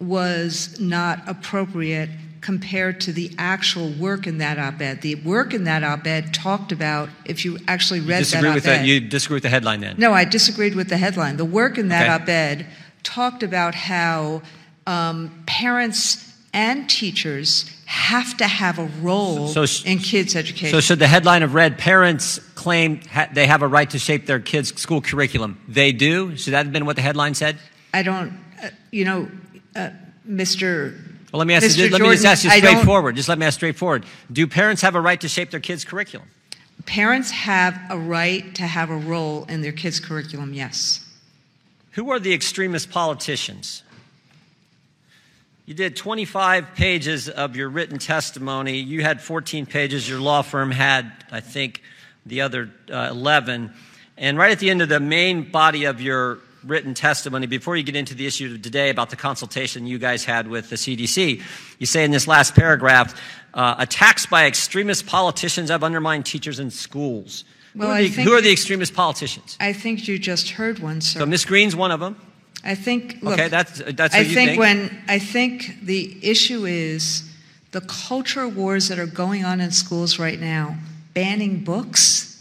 was not appropriate compared to the actual work in that op ed. The work in that op ed talked about, if you actually You read that disagree op with ed. that? You disagree with the headline then? No, I disagreed with the headline. The work in that Okay. op ed talked about how um, parents and teachers have to have a role So- so- in kids' education. So, should the headline have read, Parents claim ha- they have a right to shape their kids' school curriculum? They do? Should that have been what the headline said? I don't, uh, you know, uh, Mr. Well, let me ask you, Mr. let me just ask you straightforward. Just let me ask straightforward. Do parents have a right to shape their kids' curriculum? Parents have a right to have a role in their kids' curriculum, yes. Who are the extremist politicians? You did 25 pages of your written testimony. You had 14 pages. Your law firm had, I think, the other uh, 11. And right at the end of the main body of your written testimony, before you get into the issue of today about the consultation you guys had with the CDC, you say in this last paragraph, uh, attacks by extremist politicians have undermined teachers in schools. Well, who, are the, think- who are the extremist politicians? I think you just heard one, sir. So Miss Greene's one of them. I think. Look, Okay, that's- that's I what you think, think? when I think the issue is the culture wars that are going on in schools right now, banning books,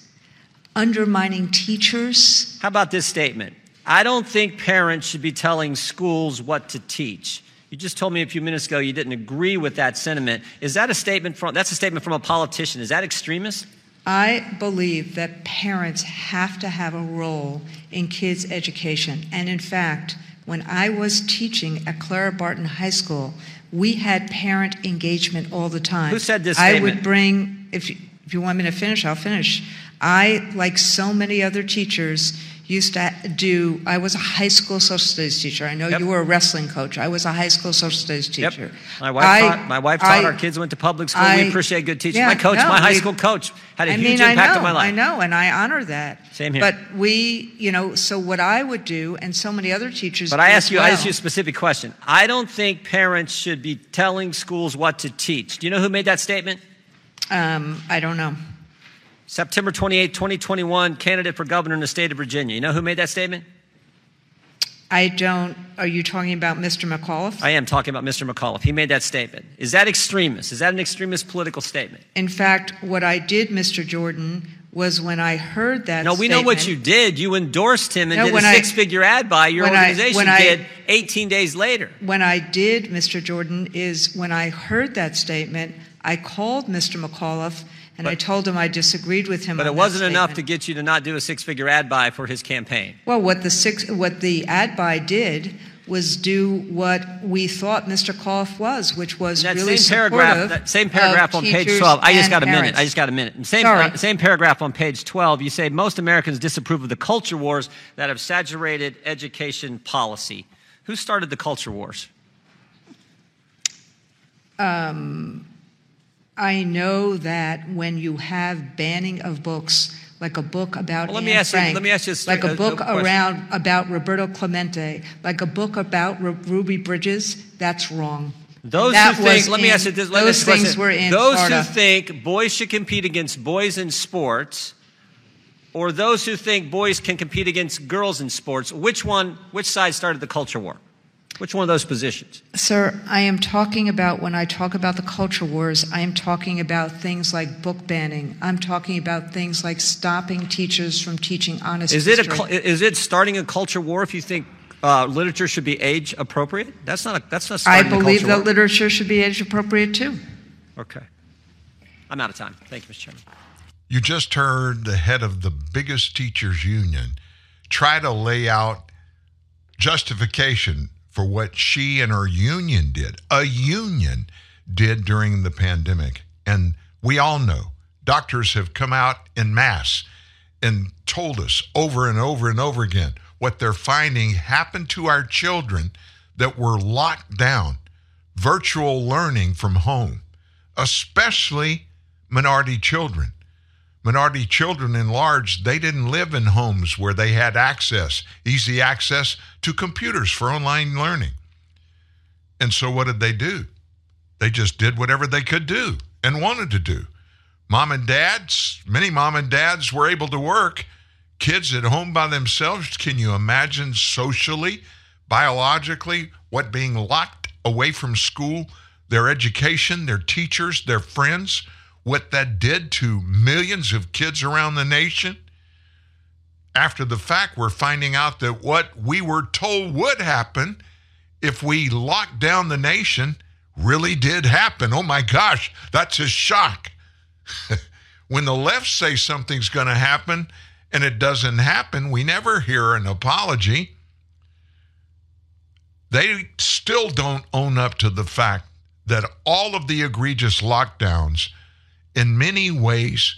undermining teachers. How about this statement? I don't think parents should be telling schools what to teach. You just told me a few minutes ago you didn't agree with that sentiment. Is that a statement from that's a statement from a politician? Is that extremist? I believe that parents have to have a role in kids' education. And in fact, when I was teaching at Clara Barton High School, we had parent engagement all the time. Who said this Statement? I would bring, if you, If you want me to finish, I'll finish. I, like so many other teachers, used to do, I was a high school social studies teacher. I know you were a wrestling coach. I was a high school social studies teacher. My wife I- taught, my wife taught I- our kids went to public school. I- we appreciate good teachers. Yeah, my coach, no, my high we- school coach, had a I huge mean, impact know, on my life. I know, and I honor that. Same here. But we, you know, so what I would do, and so many other teachers. But I ask as you, I ask you a specific question. I don't think parents should be telling schools what to teach. Do you know who made that statement? Um, I don't know. September 28, 2021, candidate for governor in the state of Virginia. You know who made that statement? I don't. Are you talking about Mr. McAuliffe? I am talking about Mr. McAuliffe. He made that statement. Is that extremist? Is that an extremist political statement? In fact, what I did, Mr. Jordan, was when I heard that. No, we know what you did. You endorsed him and No, did a six figure ad buy. Your when I- organization I- did 18 days later. When I did, Mr. Jordan, is when I heard that statement, I called Mr. McAuliffe and I told him I disagreed with him. But it wasn't enough to get you to not do a six figure ad buy for his campaign. Well, what the six, what the ad buy did was do what we thought Mr. McAuliffe was, which was That really same paragraph, that same paragraph on page 12. I just got a minute. I just got a minute. Same, uh, same paragraph on page 12. You say most Americans disapprove of the culture wars that have saturated education policy. Who started the culture wars? Um, I know that when you have banning of books, like a book about Well, let me Anne ask you- Frank, let me ask you a like a a- book a around about Roberto Clemente, like a book about Ru- Ruby Bridges, that's wrong. Those that who think, let me ask you this. let Those ask things question. were in Those Florida. who think boys should compete against boys in sports, or those who think boys can compete against girls in sports, which one, which side started the culture war? Which one of those positions? Sir, I am talking about when I talk about the culture wars, I am talking about things like book banning. I'm talking about things like stopping teachers from teaching honest Is it, a, history. cul- is it starting a culture war if you think uh, literature should be age appropriate? That's not. A, that's not. I Starting a believe culture that war. literature should be age appropriate too. Okay. I'm out of time. Thank you, Mr. Chairman. You just heard the head of the biggest teachers union try to lay out justification for what she and her union did, a union did during the pandemic. And we all know doctors have come out in mass and told us over and over and over again what they're finding happened to our children that were locked down, virtual learning from home, especially minority children minority children in large, they didn't live in homes where they had access, easy access to computers for online learning. And so what did they do? They just did whatever they could do and wanted to do. Mom and dads, many mom and dads were able to work. Kids at home by themselves, can you imagine socially, biologically, what being locked away from school, their education, their teachers, their friends, what that did to millions of kids around the nation? After the fact, we're finding out that what we were told would happen if we locked down the nation really did happen. Oh my gosh, that's a shock. when the left say something's going to happen and it doesn't happen, we never hear an apology. They still don't own up to the fact that all of the egregious lockdowns in many ways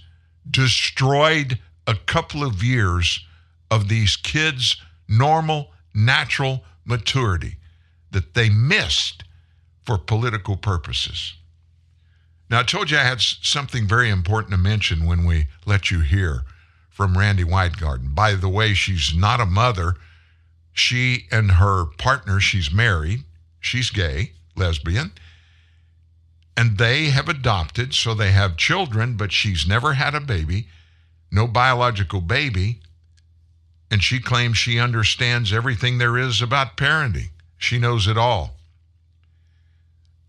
destroyed a couple of years of these kids' normal, natural maturity that they missed for political purposes. Now, I told you I had something very important to mention when we let you hear from Randi Whitegarden. By the way, she's not a mother. She and her partner, she's married, she's gay, lesbian, and they have adopted, so they have children, but she's never had a baby, no biological baby, and she claims she understands everything there is about parenting. She knows it all.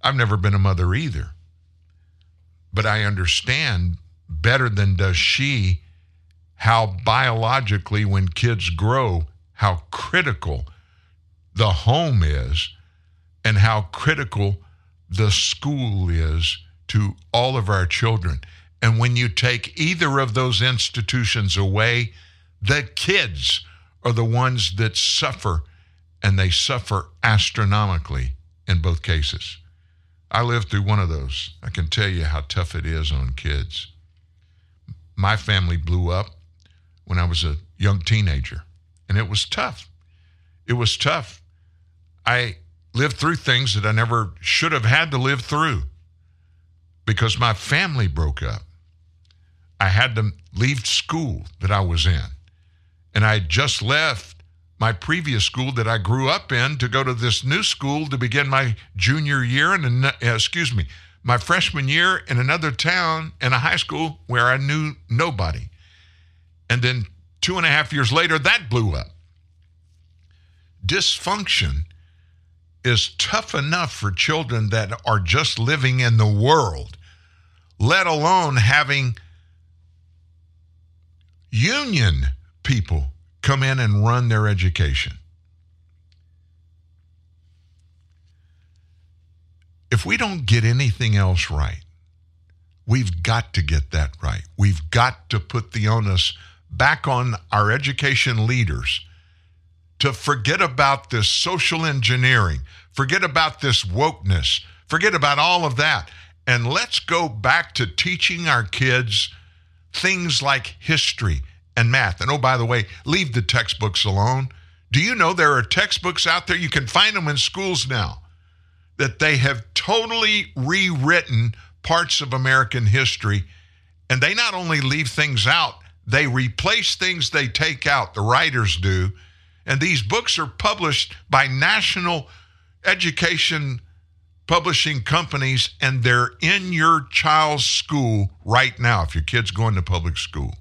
I've never been a mother either, but I understand better than does she how biologically, when kids grow, how critical the home is and how critical the school is to all of our children. And when you take either of those institutions away, the kids are the ones that suffer, and they suffer astronomically in both cases. I lived through one of those. I can tell you how tough it is on kids. my family blew up when I was a young teenager, and it was tough. It was tough. I lived through things that I never should have had to live through because my family broke up. I had to leave school that I was in, and I had just left my previous school that I grew up in to go to this new school to begin my junior year and uh, excuse me, my freshman year in another town in a high school where I knew nobody. And then two and a half years later, that blew up. Dysfunction is tough enough for children that are just living in the world, let alone having union people come in and run their education. If we don't get anything else right, we've got to get that right. We've got to put the onus back on our education leaders to forget about this social engineering, forget about this wokeness, forget about all of that. And let's go back to teaching our kids things like history and math. And oh, by the way, leave the textbooks alone. Do you know there are textbooks out there? You can find them in schools now that they have totally rewritten parts of American history. And they not only leave things out, they replace things they take out. The writers do. And these books are published by national education publishing companies, and they're in your child's school right now if your kid's going to public school.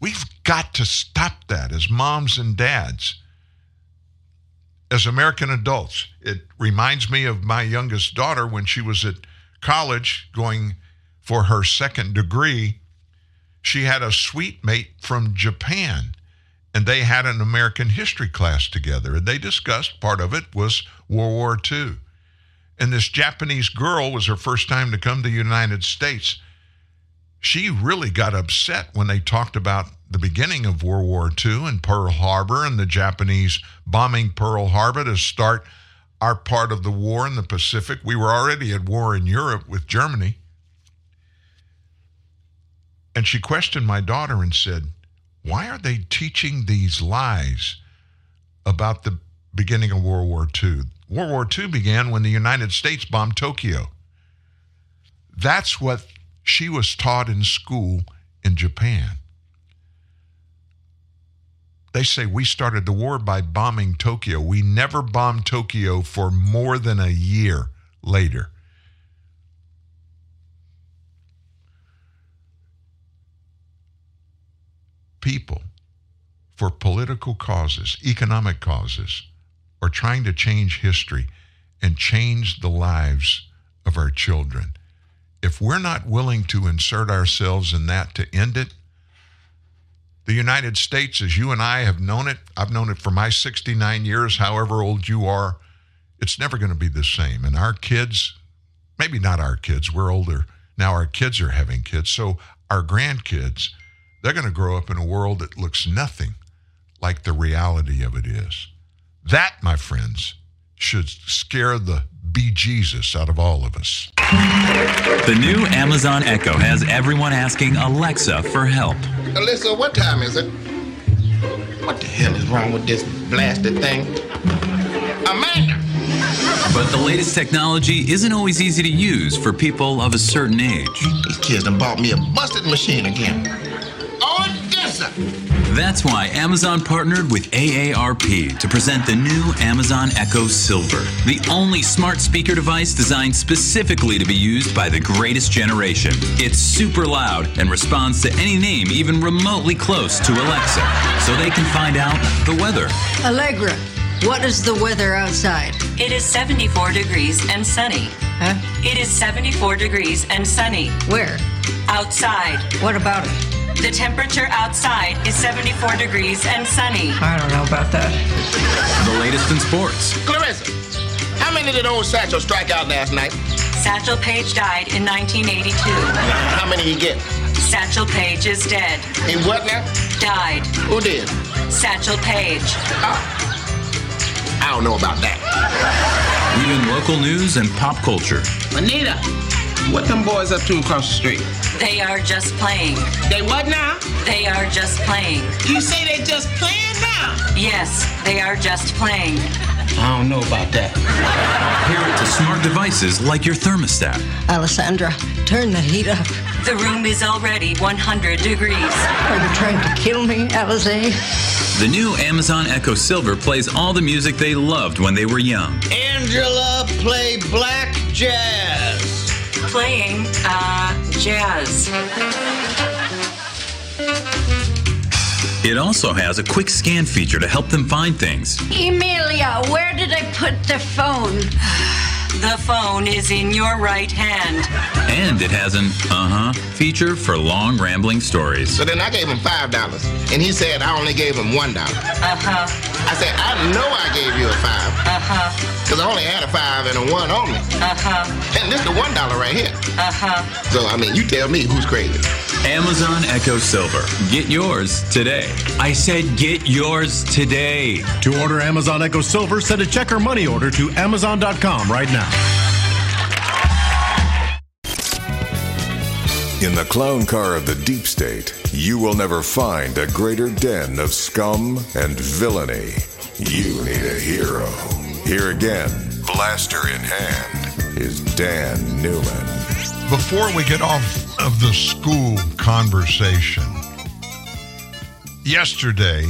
We've got to stop that as moms and dads, as American adults. It reminds me of my youngest daughter when she was at college going for her second degree. She had a sweet mate from Japan, and they had an American history class together. And they discussed part of it was World War II. And this Japanese girl was her first time to come to the United States she really got upset when they talked about the beginning of World War II and Pearl Harbor and the Japanese bombing Pearl Harbor to start our part of the war in the Pacific. We were already at war in Europe with Germany. And she questioned my daughter and said, Why are they teaching these lies about the beginning of World War II? World War II began when the United States bombed Tokyo. That's what she was taught in school in Japan. They say we started the war by bombing Tokyo. We never bombed Tokyo for more than a year later. People, for political causes, economic causes, are trying to change history and change the lives of our children if we're not willing to insert ourselves in that to end it, the United States, as you and I have known it, I've known it for my 69 years, however old you are, it's never going to be the same. And our kids, maybe not our kids, we're older. Now our kids are having kids. So our grandkids, they're going to grow up in a world that looks nothing like the reality of it is. That, my friends, should scare the bejesus out of all of us. The new Amazon Echo has everyone asking Alexa for help. Alexa, what time is it? What the hell is wrong with this blasted thing? Amanda! But the latest technology isn't always easy to use for people of a certain age. These kids done bought me a busted machine again. Odessa! That's why Amazon partnered with AARP to present the new Amazon Echo Silver, the only smart speaker device designed specifically to be used by the greatest generation. It's super loud and responds to any name even remotely close to Alexa, so they can find out the weather. Allegra, what is the weather outside? It is 74 degrees and sunny. Huh? It is 74 degrees and sunny. Where? Outside. What about it? The temperature outside is 74 degrees and sunny. I don't know about that. The latest in sports. Clarissa, how many did old Satchel strike out last night? Satchel Paige died in 1982. How many did he get? Satchel Paige is dead. He what now? Died. Who did? Satchel Paige. Oh. I don't know about that. Even local news and pop culture. Anita, What them boys up to across the street? They are just playing. They what now? They are just playing. You say they just playing now? Yes, they are just playing. I don't know about that. Pair it to smart devices like your thermostat. Alessandra, turn the heat up. The room is already 100 degrees. Are you trying to kill me, Alize? The new Amazon Echo Silver plays all the music they loved when they were young. Angela, play black jazz. Playing, uh, jazz. It also has a quick scan feature to help them find things. Emilia, where did I put the phone? The phone is in your right hand. And it has an uh huh feature for long rambling stories. So then I gave him five dollars, and he said I only gave him one dollar. Uh huh. I said I know I gave you a five, Uh huh. cause I only had a five and a one on me, Uh huh. and this the one dollar right here. Uh huh. So I mean, you tell me who's crazy. Amazon Echo Silver. Get yours today. I said get yours today. To order Amazon Echo Silver, send a check or money order to Amazon.com right now. In the clown car of the deep state, you will never find a greater den of scum and villainy. You need a hero. Here again, blaster in hand, is Dan Newman. Before we get off of the school conversation, yesterday,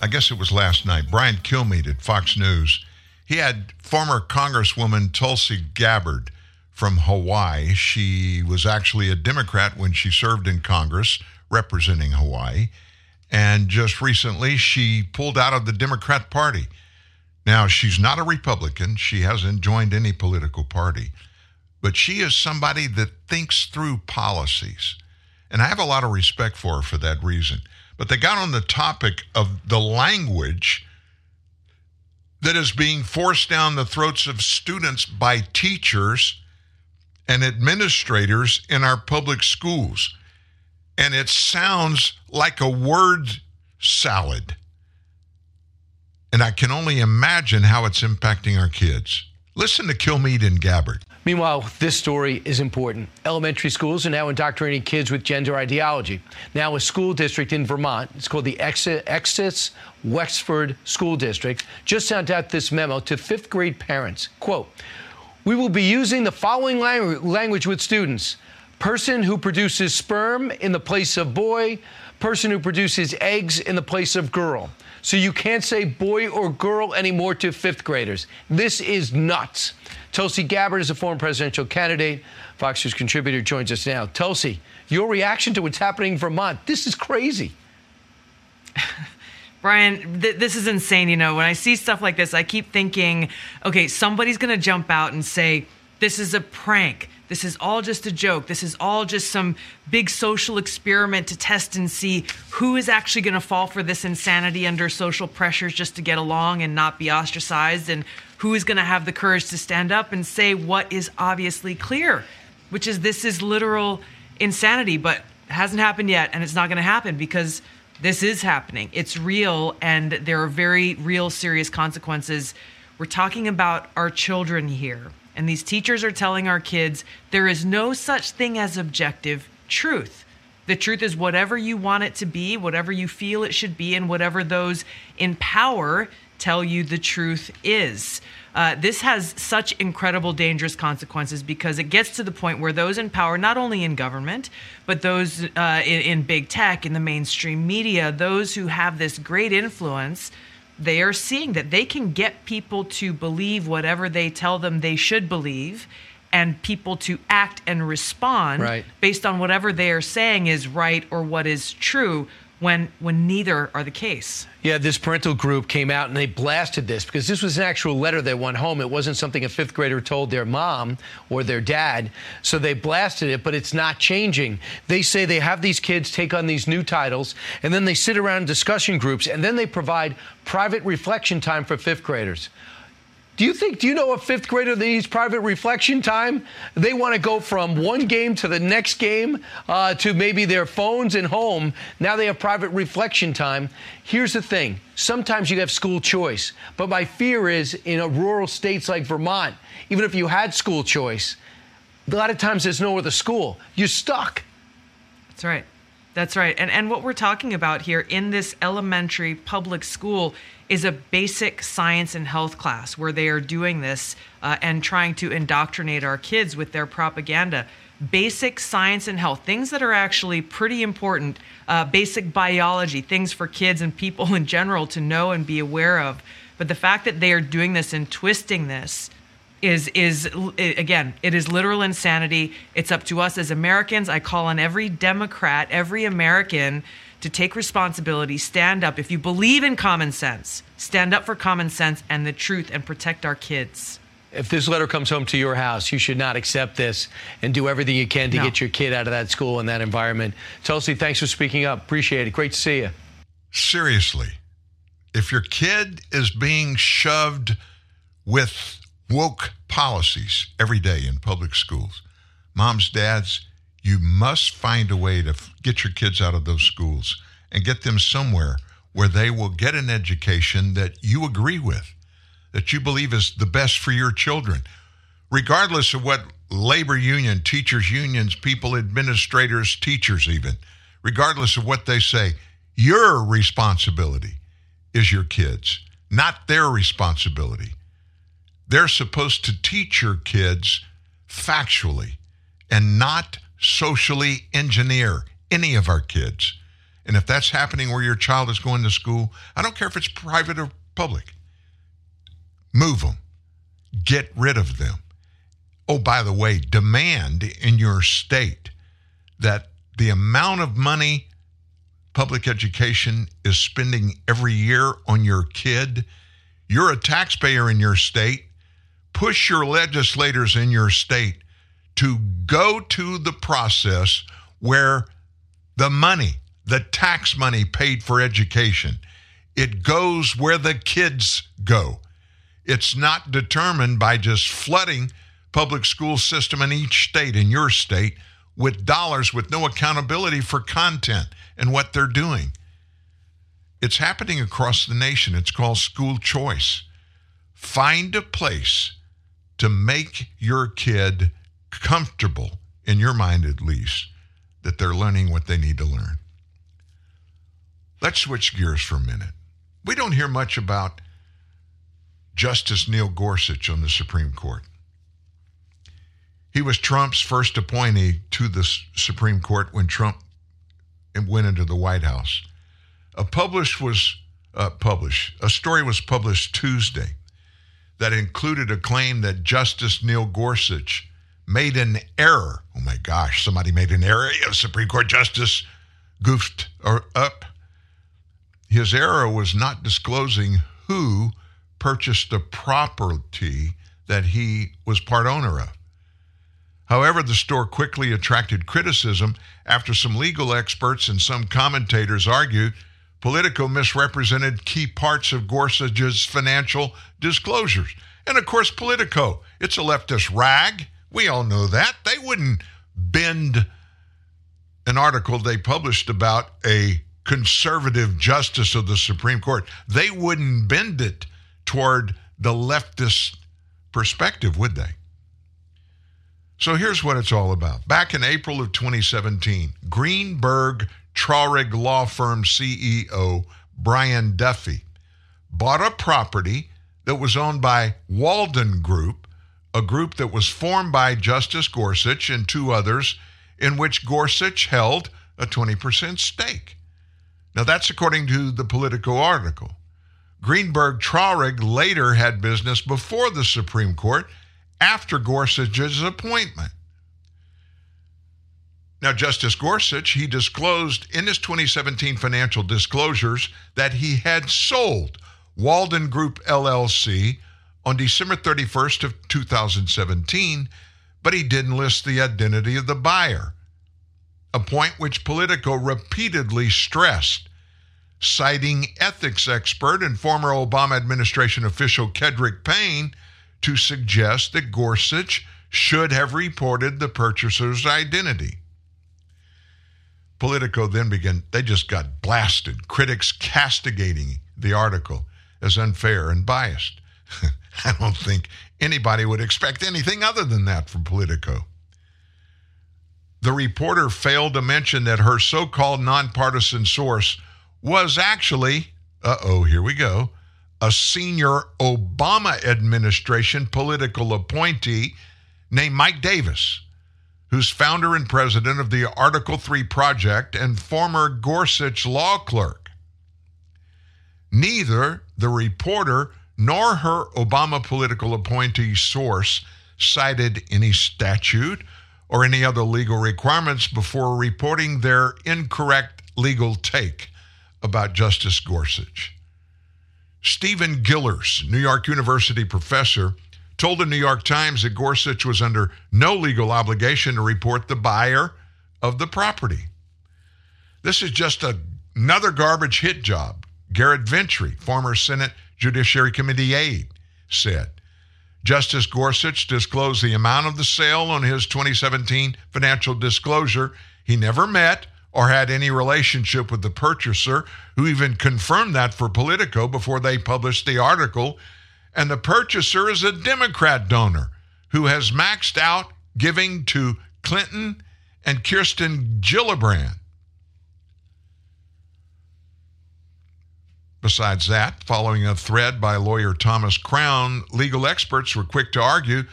I guess it was last night, Brian Kilmeade at Fox News, he had former Congresswoman Tulsi Gabbard from Hawaii. She was actually a Democrat when she served in Congress representing Hawaii. And just recently, she pulled out of the Democrat Party. Now, she's not a Republican. She hasn't joined any political party but she is somebody that thinks through policies. And I have a lot of respect for her for that reason. But they got on the topic of the language that is being forced down the throats of students by teachers and administrators in our public schools. And it sounds like a word salad. And I can only imagine how it's impacting our kids. Listen to Kilmeade and Gabbard. Meanwhile, this story is important. Elementary schools are now indoctrinating kids with gender ideology. Now, a school district in Vermont, it's called the Essex Westford School District, just sent out this memo to fifth grade parents. Quote, we will be using the following language with students person who produces sperm in the place of boy, person who produces eggs in the place of girl. So you can't say boy or girl anymore to fifth graders. This is nuts. Tulsi Gabbard is a former presidential candidate. Fox News contributor joins us now. Tulsi, your reaction to what's happening in Vermont. This is crazy. Brian, th- this is insane. You know, when I see stuff like this, I keep thinking, okay, somebody's going to jump out and say, this is a prank. This is all just a joke. This is all just some big social experiment to test and see who is actually going to fall for this insanity under social pressures just to get along and not be ostracized, and who is going to have the courage to stand up and say what is obviously clear, which is this is literal insanity, but hasn't happened yet, and it's not going to happen because this is happening. It's real, and there are very real, serious consequences. We're talking about our children here. And these teachers are telling our kids there is no such thing as objective truth. The truth is whatever you want it to be, whatever you feel it should be, and whatever those in power tell you the truth is. Uh, this has such incredible, dangerous consequences because it gets to the point where those in power, not only in government, but those uh, in, in big tech, in the mainstream media, those who have this great influence, they are seeing that they can get people to believe whatever they tell them they should believe and people to act and respond Right. based on whatever they are saying is right or what is true when when neither are the case. Yeah, this parental group came out and they blasted this because this was an actual letter that went home. It wasn't something a fifth grader told their mom or their dad. So they blasted it, but it's not changing. They say they have these kids take on these new titles and then they sit around discussion groups and then they provide private reflection time for fifth graders. Do you think, do you know a fifth grader that needs private reflection time? They want to go from one game to the next game uh, to maybe their phones and home. Now they have private reflection time. Here's the thing sometimes you have school choice, but my fear is in a rural states like Vermont, even if you had school choice, A lot of times there's no other school. You're stuck. That's right. That's right. And and what we're talking about here in this elementary public school is a basic science and health class where they are doing this uh, and trying to indoctrinate our kids with their propaganda. Basic science and health, things that are actually pretty important, uh, basic biology, things for kids and people in general to know and be aware of. But the fact that they are doing this and twisting this is is again it is literal insanity it's up to us as americans i call on every democrat every american to take responsibility stand up if you believe in common sense stand up for common sense and the truth and protect our kids if this letter comes home to your house, you should not accept this and do everything you can to No. get your kid out of that school and that environment. Tulsi, thanks for speaking up. Appreciate it. Great to see you. Seriously, if your kid is being shoved with woke policies every day in public schools, moms, dads, you must find a way to get your kids out of those schools and get them somewhere where they will get an education that you agree with, that you believe is the best for your children, regardless of what labor union, teachers' unions, people, administrators, teachers, even, regardless of what they say, your responsibility is your kids, not their responsibility. They're supposed to teach your kids factually and not socially engineer any of our kids. And if that's happening where your child is going to school, I don't care if it's private or public, move them, get rid of them. Oh, by the way, demand in your state that the amount of money public education is spending every year on your kid, you're a taxpayer in your state. Push your legislators in your state to go to the process where the money, the tax money paid for education, it goes where the kids go. It's not determined by just flooding public school system in each state, in your state, with dollars with no accountability for content and what they're doing. It's happening across the nation. It's called school choice. Find a place to make your kid comfortable, in your mind at least, that they're learning what they need to learn. Let's switch gears for a minute. We don't hear much about Justice Neil Gorsuch on the Supreme Court. He was Trump's first appointee to the Supreme Court when Trump went into the White House. A published was uh, published. A story was published Tuesday that included a claim that Justice Neil Gorsuch made an error. Oh my gosh, somebody made an error. A Supreme Court justice goofed up. His error was not disclosing who purchased the property that he was part owner of. However, the store quickly attracted criticism after some legal experts and some commentators argued Politico misrepresented key parts of Gorsuch's financial disclosures. And of course, Politico, it's a leftist rag. We all know that. They wouldn't bend an article they published about a conservative justice of the Supreme Court. They wouldn't bend it toward the leftist perspective, would they? So here's what it's all about. Back in April of 2017, Greenberg Traurig law firm CEO Brian Duffy bought a property that was owned by Walden Group, a group that was formed by Justice Gorsuch and two others, in which Gorsuch held a 20% stake. Now, that's according to the Politico article. Greenberg Traurig later had business before the Supreme Court after Gorsuch's appointment. Now, Justice Gorsuch, he disclosed in his 2017 financial disclosures that he had sold Walden Group LLC on December 31st of 2017, but he didn't list the identity of the buyer, a point which Politico repeatedly stressed, citing ethics expert and former Obama administration official Kedric Payne to suggest that Gorsuch should have reported the purchaser's identity. Politico then began, they just got blasted, critics castigating the article as unfair and biased. I don't think anybody would expect anything other than that from Politico. the reporter failed to mention that her so called nonpartisan source was actually, uh oh, here we go, a senior Obama administration political appointee named Mike Davis, who's founder and president of the Article 3 Project and former Gorsuch law clerk. Neither the reporter nor her Obama political appointee source cited any statute or any other legal requirements before reporting their incorrect legal take about Justice Gorsuch. Stephen Gillers, New York University professor, told the New York Times that Gorsuch was under no legal obligation to report the buyer of the property. This is just a, another garbage hit job. Garrett Ventry, former Senate Judiciary Committee aide, said. Justice Gorsuch disclosed the amount of the sale on his 2017 financial disclosure. He never met or had any relationship with the purchaser, who even confirmed that for Politico before they published the article. And the purchaser is a Democrat donor who has maxed out giving to Clinton and Kirsten Gillibrand. Besides that, following a thread by lawyer Thomas Crown, legal experts were quick to argue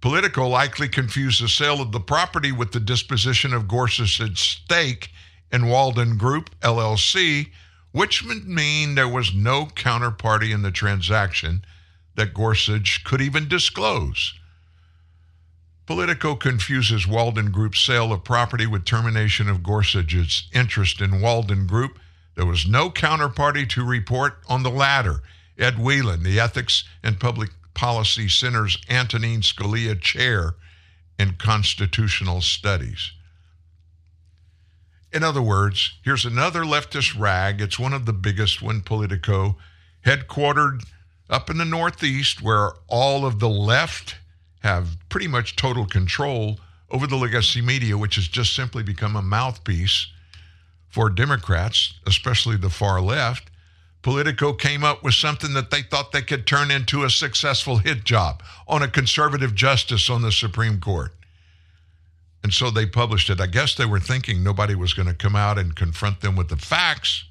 Politico likely confused the sale of the property with the disposition of Gorsuch's stake in Walden Group, LLC, which would mean there was no counterparty in the transaction that Gorsuch could even disclose. Politico confuses Walden Group's sale of property with termination of Gorsuch's interest in Walden Group there was no counterparty to report on the latter. Ed Whelan, the Ethics and Public Policy Center's Antonin Scalia Chair in Constitutional Studies. In other words, here's another leftist rag. It's one of the biggest one, Politico, headquartered up in the Northeast, where all of the left have pretty much total control over the legacy media, which has just simply become a mouthpiece for Democrats, especially the far left, Politico came up with something that they thought they could turn into a successful hit job on a conservative justice on the Supreme Court. And so they published it. I guess they were thinking nobody was going to come out and confront them with the facts.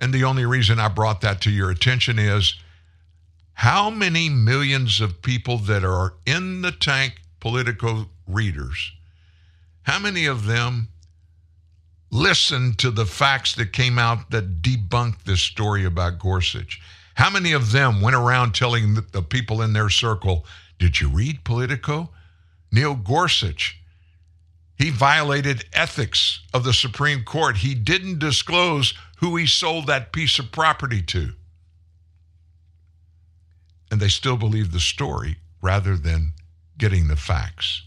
And the only reason I brought that to your attention is how many millions of people that are in the tank Politico readers, how many of them listen to the facts that came out that debunked this story about Gorsuch? How many of them went around telling the, the people in their circle, Did you read Politico? Neil Gorsuch, he violated ethics of the Supreme Court. He didn't disclose who he sold that piece of property to. And they still believe the story rather than getting the facts.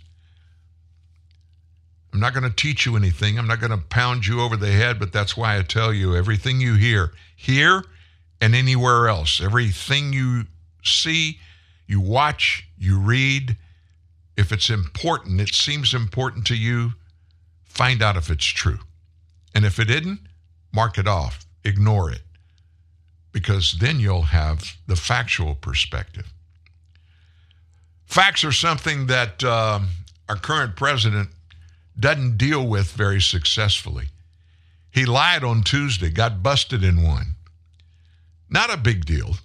I'm not going to teach you anything. I'm not going to pound you over the head, but that's why I tell you everything you hear here and anywhere else, everything you see, you watch, you read, if it's important, it seems important to you, find out if it's true. And if it isn't, mark it off, ignore it, because then you'll have the factual perspective. Facts are something that uh, our current president doesn't deal with very successfully. He lied on Tuesday, got busted in one. Not a big deal.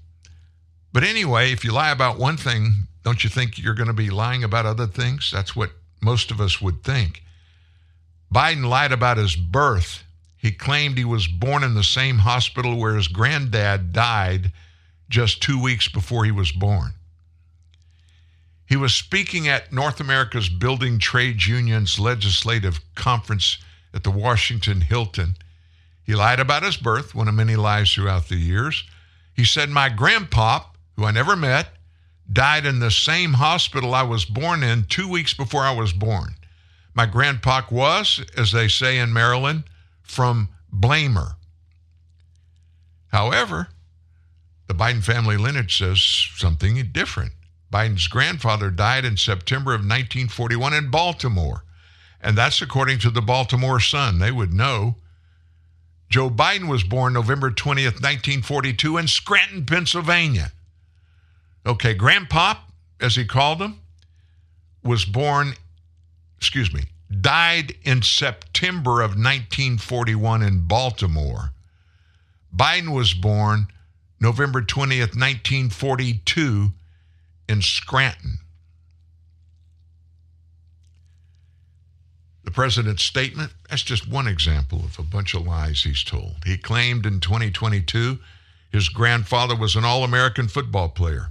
But anyway, if you lie about one thing, don't you think you're going to be lying about other things? That's what most of us would think. Biden lied about his birth. He claimed he was born in the same hospital where his granddad died just two weeks before he was born. He was speaking at North America's Building Trades Unions Legislative Conference at the Washington Hilton. He lied about his birth, one of many lies throughout the years. He said, My grandpop, who I never met, died in the same hospital I was born in two weeks before I was born. My grandpa was, as they say in Maryland, from Balmer. However, the Biden family lineage says something different. Biden's grandfather died in September of 1941 in Baltimore. And that's according to the Baltimore Sun. They would know. Joe Biden was born November 20th, 1942, in Scranton, Pennsylvania. Okay, Grandpop, as he called him, was born, excuse me, died in September of 1941 in Baltimore. Biden was born November 20th, 1942 in Scranton. The president's statement, that's just one example of a bunch of lies he's told. He claimed in 2022 his grandfather was an All American football player.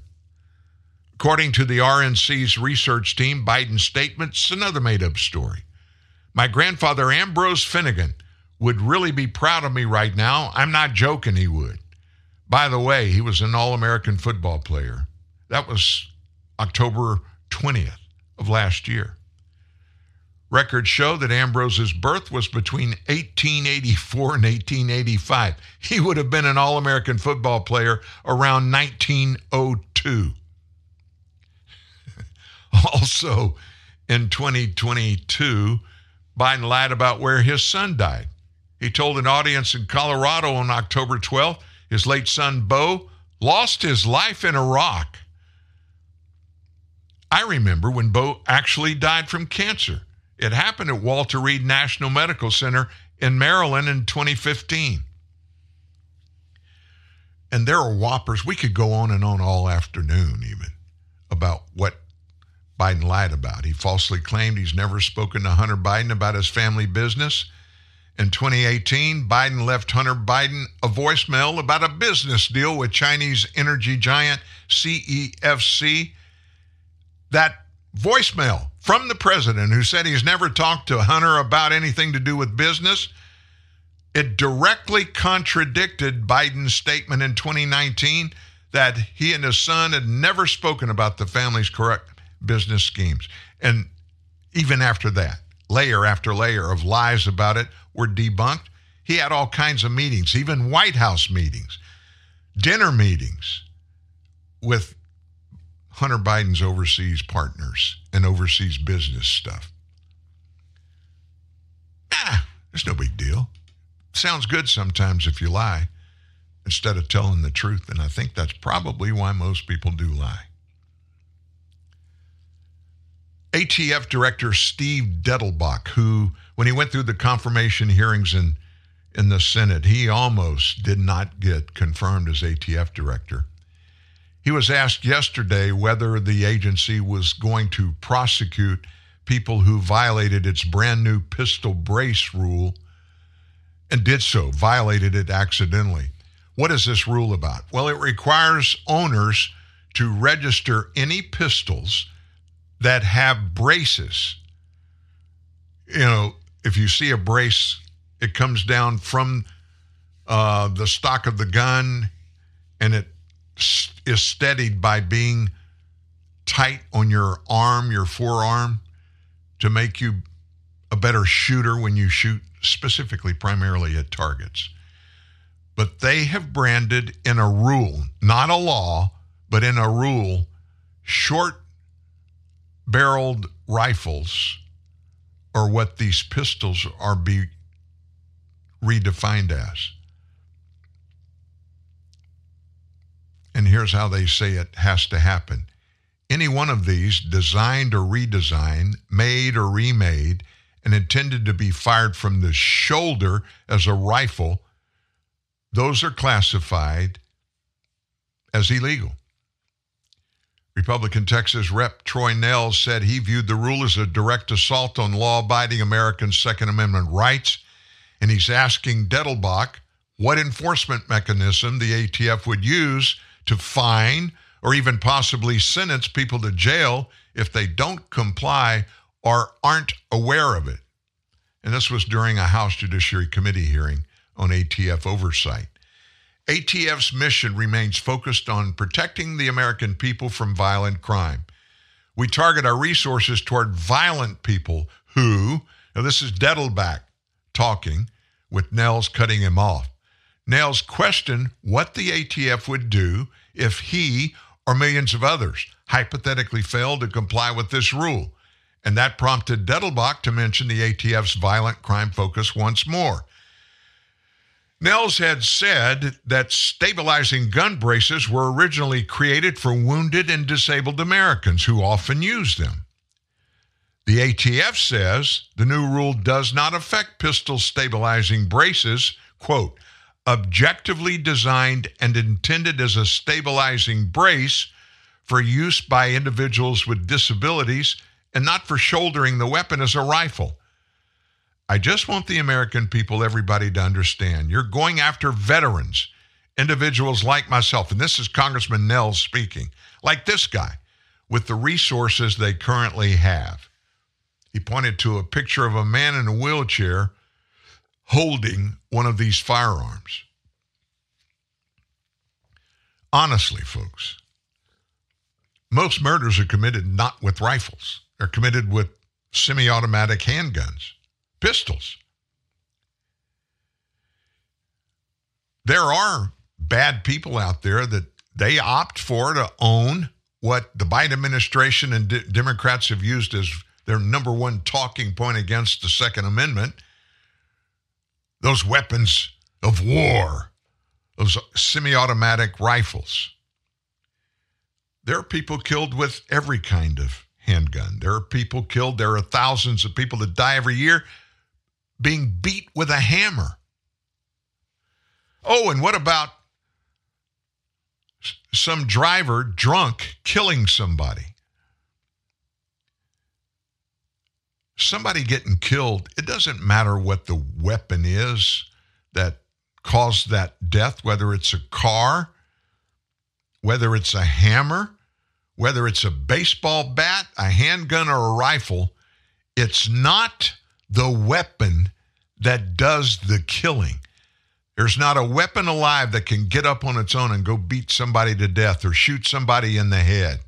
According to the RNC's research team, Biden's statement's another made up story. My grandfather, Ambrose Finnegan, would really be proud of me right now. I'm not joking, he would. By the way, he was an All American football player. That was October 20th of last year. Records show that Ambrose's birth was between 1884 and 1885. He would have been an All American football player around 1902. also, in 2022, Biden lied about where his son died. He told an audience in Colorado on October 12th his late son, Bo, lost his life in Iraq. I remember when Bo actually died from cancer. It happened at Walter Reed National Medical Center in Maryland in 2015. And there are whoppers. We could go on and on all afternoon, even, about what Biden lied about. He falsely claimed he's never spoken to Hunter Biden about his family business. In 2018, Biden left Hunter Biden a voicemail about a business deal with Chinese energy giant CEFC. That voicemail from the president, who said he's never talked to Hunter about anything to do with business, it directly contradicted Biden's statement in 2019 that he and his son had never spoken about the family's correct business schemes. And even after that, layer after layer of lies about it were debunked. He had all kinds of meetings, even White House meetings, dinner meetings with Hunter Biden's overseas partners and overseas business stuff. Ah, it's no big deal. Sounds good sometimes if you lie instead of telling the truth. And I think that's probably why most people do lie. ATF Director Steve Dettelbach, who, when he went through the confirmation hearings in, in the Senate, he almost did not get confirmed as ATF Director. He was asked yesterday whether the agency was going to prosecute people who violated its brand new pistol brace rule and did so, violated it accidentally. What is this rule about? Well, it requires owners to register any pistols that have braces. You know, if you see a brace, it comes down from uh, the stock of the gun and it is steadied by being tight on your arm, your forearm, to make you a better shooter when you shoot, specifically, primarily at targets. But they have branded in a rule, not a law, but in a rule, short barreled rifles are what these pistols are be redefined as. And here's how they say it has to happen. Any one of these, designed or redesigned, made or remade, and intended to be fired from the shoulder as a rifle, those are classified as illegal. Republican Texas Rep Troy Nehls said he viewed the rule as a direct assault on law abiding Americans' Second Amendment rights, and he's asking Dettelbach what enforcement mechanism the ATF would use to fine or even possibly sentence people to jail if they don't comply or aren't aware of it. And this was during a House Judiciary Committee hearing on ATF oversight. ATF's mission remains focused on protecting the American people from violent crime. We target our resources toward violent people who, now this is Dettelbach talking, with Nehls cutting him off. Nehls questioned what the ATF would do if he or millions of others hypothetically failed to comply with this rule. And that prompted Dettelbach to mention the ATF's violent crime focus once more. Nehls had said that stabilizing gun braces were originally created for wounded and disabled Americans who often use them. The ATF says the new rule does not affect pistol stabilizing braces, quote, objectively designed and intended as a stabilizing brace for use by individuals with disabilities and not for shouldering the weapon as a rifle. I just want the American people, everybody to understand you're going after veterans, individuals like myself, and this is Congressman Nell speaking, like this guy, with the resources they currently have. He pointed to a picture of a man in a wheelchair holding one of these firearms. Honestly, folks, most murders are committed not with rifles, they're committed with semi automatic handguns, pistols. There are bad people out there that they opt for to own what the Biden administration and de- Democrats have used as their number one talking point against the Second Amendment. Those weapons of war, those semi automatic rifles. There are people killed with every kind of handgun. There are people killed. There are thousands of people that die every year being beat with a hammer. Oh, and what about some driver drunk killing somebody? Somebody getting killed, it doesn't matter what the weapon is that caused that death, whether it's a car whether it's a hammer, whether it's a baseball bat, a handgun, or a rifle, it's not the weapon that does the killing. There's not a weapon alive that can get up on its own and go beat somebody to death or shoot somebody in the head.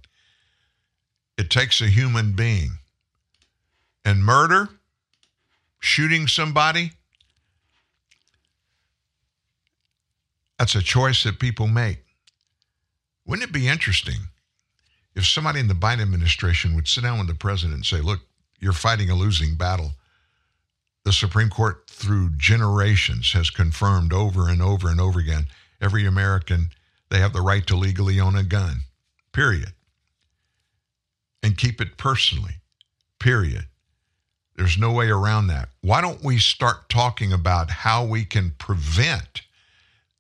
It takes a human being. And murder, shooting somebody, that's a choice that people make. Wouldn't it be interesting if somebody in the Biden administration would sit down with the president and say, look, you're fighting a losing battle. The Supreme Court, through generations, has confirmed over and over and over again every American, they have the right to legally own a gun, period. And keep it personally, period. There's no way around that. Why don't we start talking about how we can prevent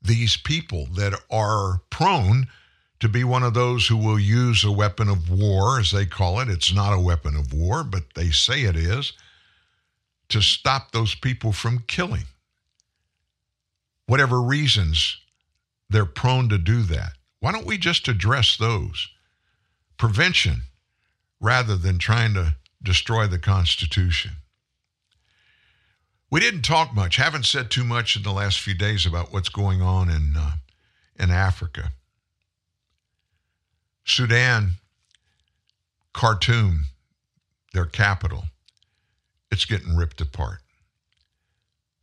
these people that are prone to be one of those who will use a weapon of war, as they call it. It's not a weapon of war, but they say it is, to stop those people from killing. Whatever reasons they're prone to do that. Why don't we just address those? Prevention rather than trying to destroy the Constitution. We didn't talk much, haven't said too much in the last few days about what's going on in, uh, in Africa. Sudan, Khartoum, their capital, it's getting ripped apart.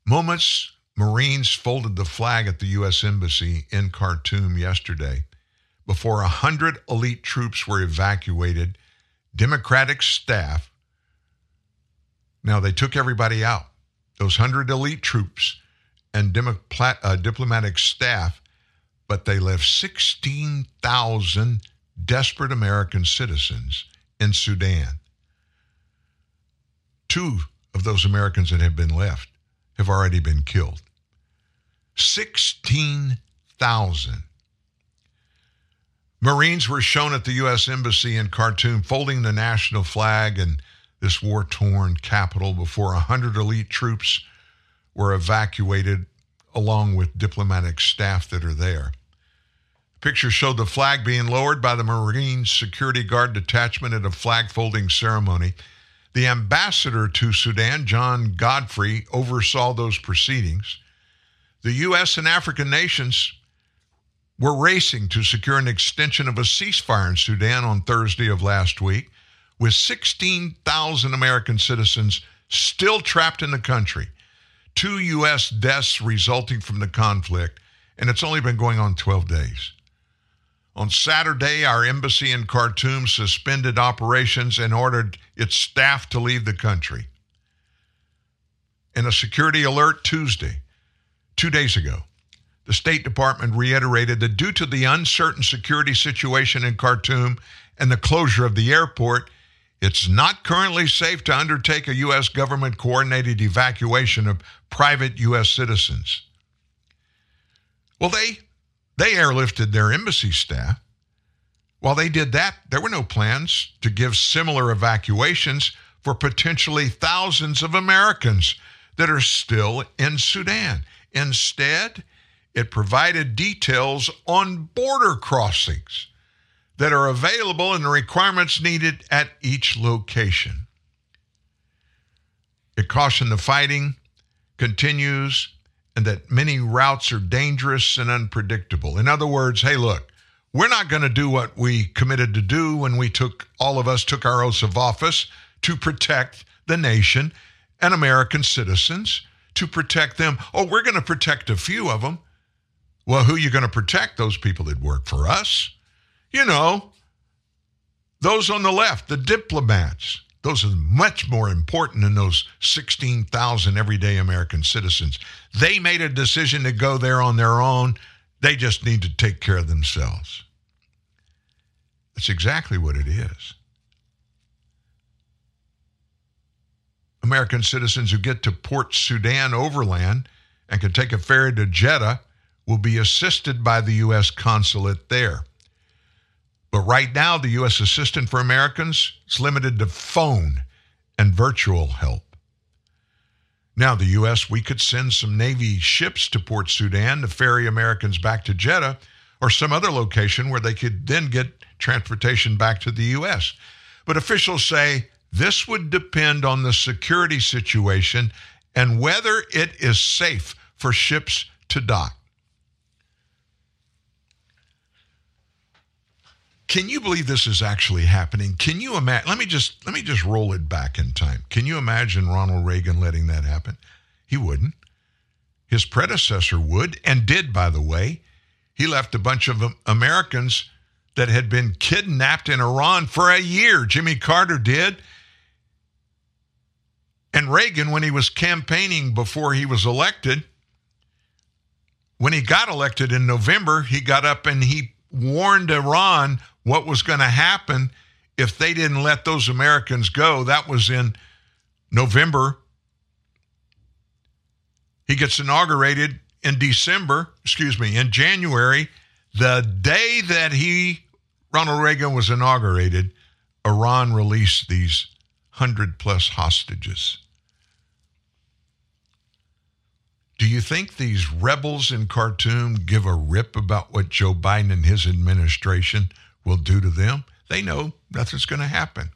Moments Marines folded the flag at the U.S. Embassy in Khartoum yesterday before 100 elite troops were evacuated, Democratic staff. Now, they took everybody out, those 100 elite troops and uh, diplomatic staff, but they left 16,000 desperate American citizens in Sudan. Two of those Americans that have been left have already been killed. 16,000. Marines were shown at the U.S. Embassy in Khartoum folding the national flag in this war torn capital before 100 elite troops were evacuated along with diplomatic staff that are there. Pictures showed the flag being lowered by the Marine Security Guard detachment at a flag folding ceremony. The ambassador to Sudan, John Godfrey, oversaw those proceedings. The U.S. and African nations were racing to secure an extension of a ceasefire in Sudan on Thursday of last week, with 16,000 American citizens still trapped in the country. Two U.S. deaths resulting from the conflict, and it's only been going on 12 days. On Saturday, our embassy in Khartoum suspended operations and ordered its staff to leave the country. In a security alert Tuesday, two days ago, the State Department reiterated that due to the uncertain security situation in Khartoum and the closure of the airport, It's not currently safe to undertake a U.S. government coordinated evacuation of private U.S. citizens. Well, they they airlifted their embassy staff. While they did that, there were no plans to give similar evacuations for potentially thousands of Americans that are still in Sudan. Instead, it provided details on border crossings that are available and the requirements needed at each location. It cautioned the fighting continues and that many routes are dangerous and unpredictable. In other words, hey, look, we're not going to do what we committed to do when we took, all of us took our oaths of office to protect the nation and American citizens, to protect them. Oh, we're going to protect a few of them. Well, who are you going to protect? Those people that work for us. You know, those on the left, the diplomats. Those are much more important than those 16,000 everyday American citizens. They made a decision to go there on their own. They just need to take care of themselves. That's exactly what it is. American citizens who get to Port Sudan overland and can take a ferry to Jeddah will be assisted by the U.S. consulate there. But right now, the U.S. Assistant for Americans is limited to phone and virtual help. Now, the U.S., we could send some Navy ships to Port Sudan to ferry Americans back to Jeddah or some other location where they could then get transportation back to the U.S. But officials say this would depend on the security situation and whether it is safe for ships to dock. Can you believe this is actually happening? Can you imagine? Let me just let me just roll it back in time. Can you imagine Ronald Reagan letting that happen? He wouldn't. His predecessor would and did, by the way. He left a bunch of Americans that had been kidnapped in Iran for a year. Jimmy Carter did. And Reagan, when he was campaigning before he was elected, when he got elected in November, he got up and he warned Iran what was going to happen if they didn't let those Americans go. That was in November. He gets inaugurated in December, excuse me, in January. The day that he, Ronald Reagan, was inaugurated, Iran released these 100 plus hostages. Do you think these rebels in Khartoum give a rip about what Joe Biden and his administration will do to them? They know nothing's going to happen.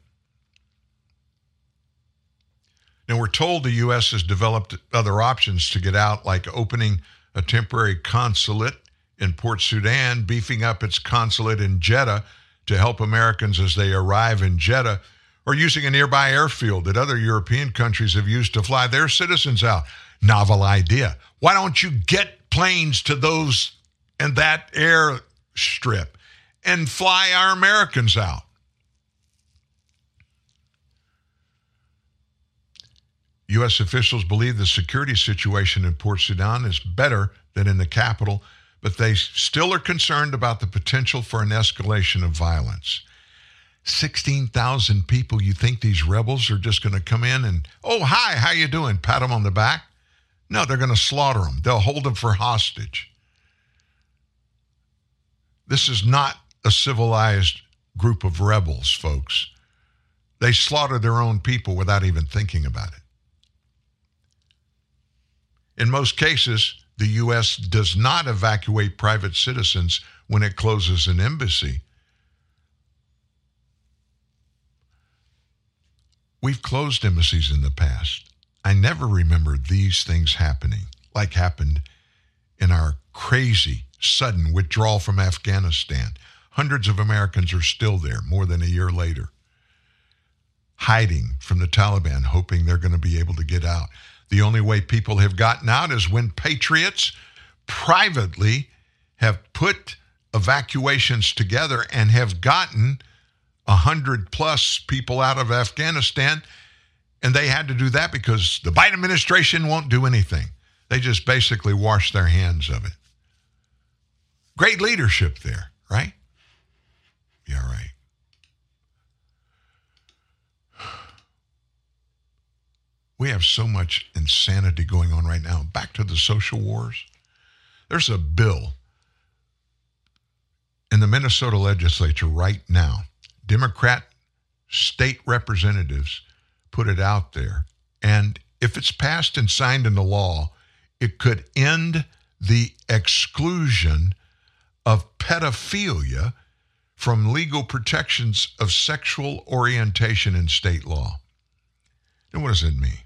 Now, we're told the U.S. has developed other options to get out, like opening a temporary consulate in Port Sudan, beefing up its consulate in Jeddah to help Americans as they arrive in Jeddah, or using a nearby airfield that other European countries have used to fly their citizens out. Novel idea. Why don't you get planes to those and that airstrip and fly our Americans out? U.S. officials believe the security situation in Port Sudan is better than in the capital, but they still are concerned about the potential for an escalation of violence. 16,000 people, you think these rebels are just going to come in and, oh, hi, how you doing? Pat them on the back? No, they're going to slaughter them. They'll hold them for hostage. This is not a civilized group of rebels, folks. They slaughter their own people without even thinking about it. In most cases, the U.S. does not evacuate private citizens when it closes an embassy. We've closed embassies in the past. I never remember these things happening like happened in our crazy, sudden withdrawal from Afghanistan. Hundreds of Americans are still there more than a year later, hiding from the Taliban, hoping they're going to be able to get out. The only way people have gotten out is when patriots privately have put evacuations together and have gotten a hundred plus people out of Afghanistan. And they had to do that because the Biden administration won't do anything. They just basically wash their hands of it. Great leadership there, right? Yeah, right. We have so much insanity going on right now. Back to the social wars. There's a bill in the Minnesota legislature right now. Democrat state representatives put it out there. And if it's passed and signed into law, it could end the exclusion of pedophilia from legal protections of sexual orientation in state law. And what does it mean?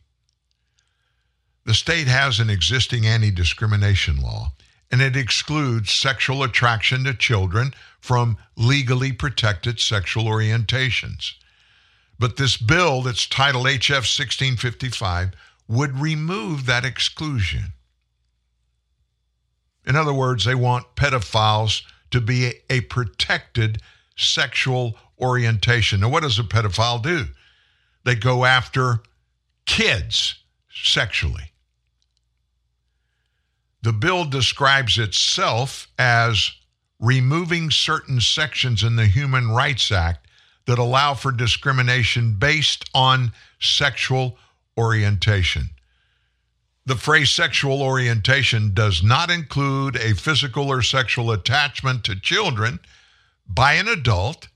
The state has an existing anti discrimination law, and it excludes sexual attraction to children from legally protected sexual orientations. But this bill that's titled HF 1655 would remove that exclusion. In other words, they want pedophiles to be a, protected sexual orientation. Now, what does a pedophile do? They go after kids sexually. The bill describes itself as removing certain sections in the Human Rights Act that allow for discrimination based on sexual orientation. The phrase sexual orientation does not include a physical or sexual attachment to children by an adult.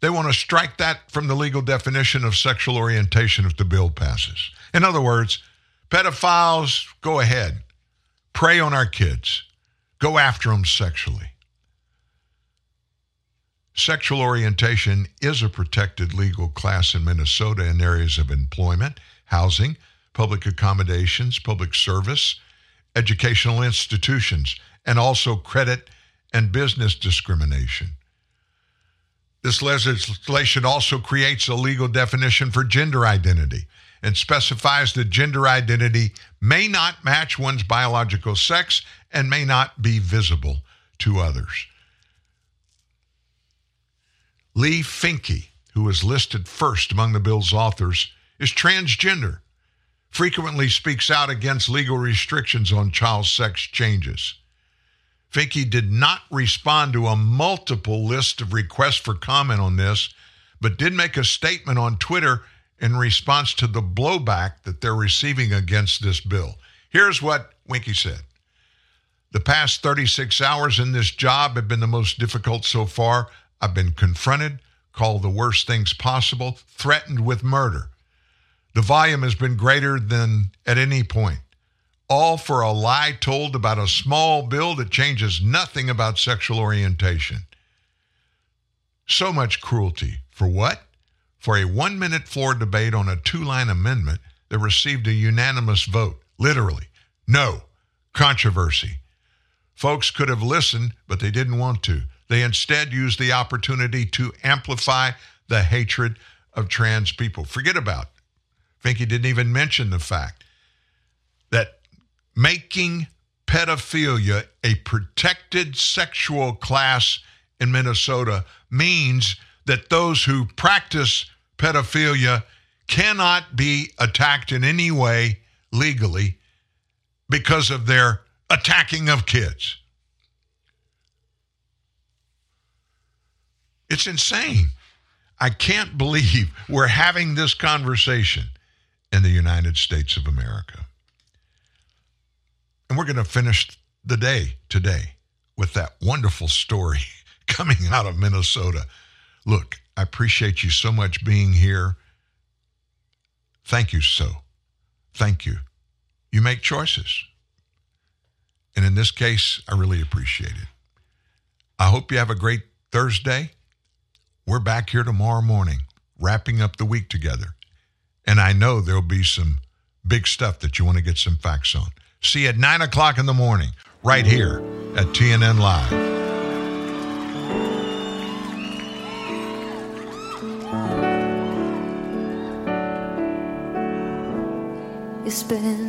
They want to strike that from the legal definition of sexual orientation if the bill passes. In other words, pedophiles, go ahead, prey on our kids, go after them sexually. Sexual orientation is a protected legal class in Minnesota in areas of employment, housing, public accommodations, public service, educational institutions, and also credit and business discrimination. This legislation also creates a legal definition for gender identity and specifies that gender identity may not match one's biological sex and may not be visible to others. Lee Finke, who is listed first among the bill's authors, is transgender frequently speaks out against legal restrictions on child sex changes. Finke did not respond to a multiple list of requests for comment on this, but did make a statement on Twitter in response to the blowback that they're receiving against this bill. Here's what Finke said. The past 36 hours in this job have been the most difficult so far. I've been confronted, called the worst things possible, threatened with murder. The volume has been greater than at any point. All for a lie told about a small bill that changes nothing about sexual orientation. So much cruelty. For what? For a one minute floor debate on a two line amendment that received a unanimous vote. Literally. No. Controversy. Folks could have listened, but they didn't want to. They instead used the opportunity to amplify the hatred of trans people. Forget about Finke didn't even mention the fact that making pedophilia a protected sexual class in Minnesota means that those who practice pedophilia cannot be attacked in any way legally because of their attacking of kids. It's insane. I can't believe we're having this conversation in the United States of America. And we're going to finish the day today with that wonderful story coming out of Minnesota. Look, I appreciate you so much being here. Thank you so. Thank you. You make choices. And in this case, I really appreciate it. I hope you have a great Thursday. We're back here tomorrow morning, wrapping up the week together. And I know there'll be some big stuff that you want to get some facts on. See you at 9 o'clock in the morning, right here at TNN Live. You spend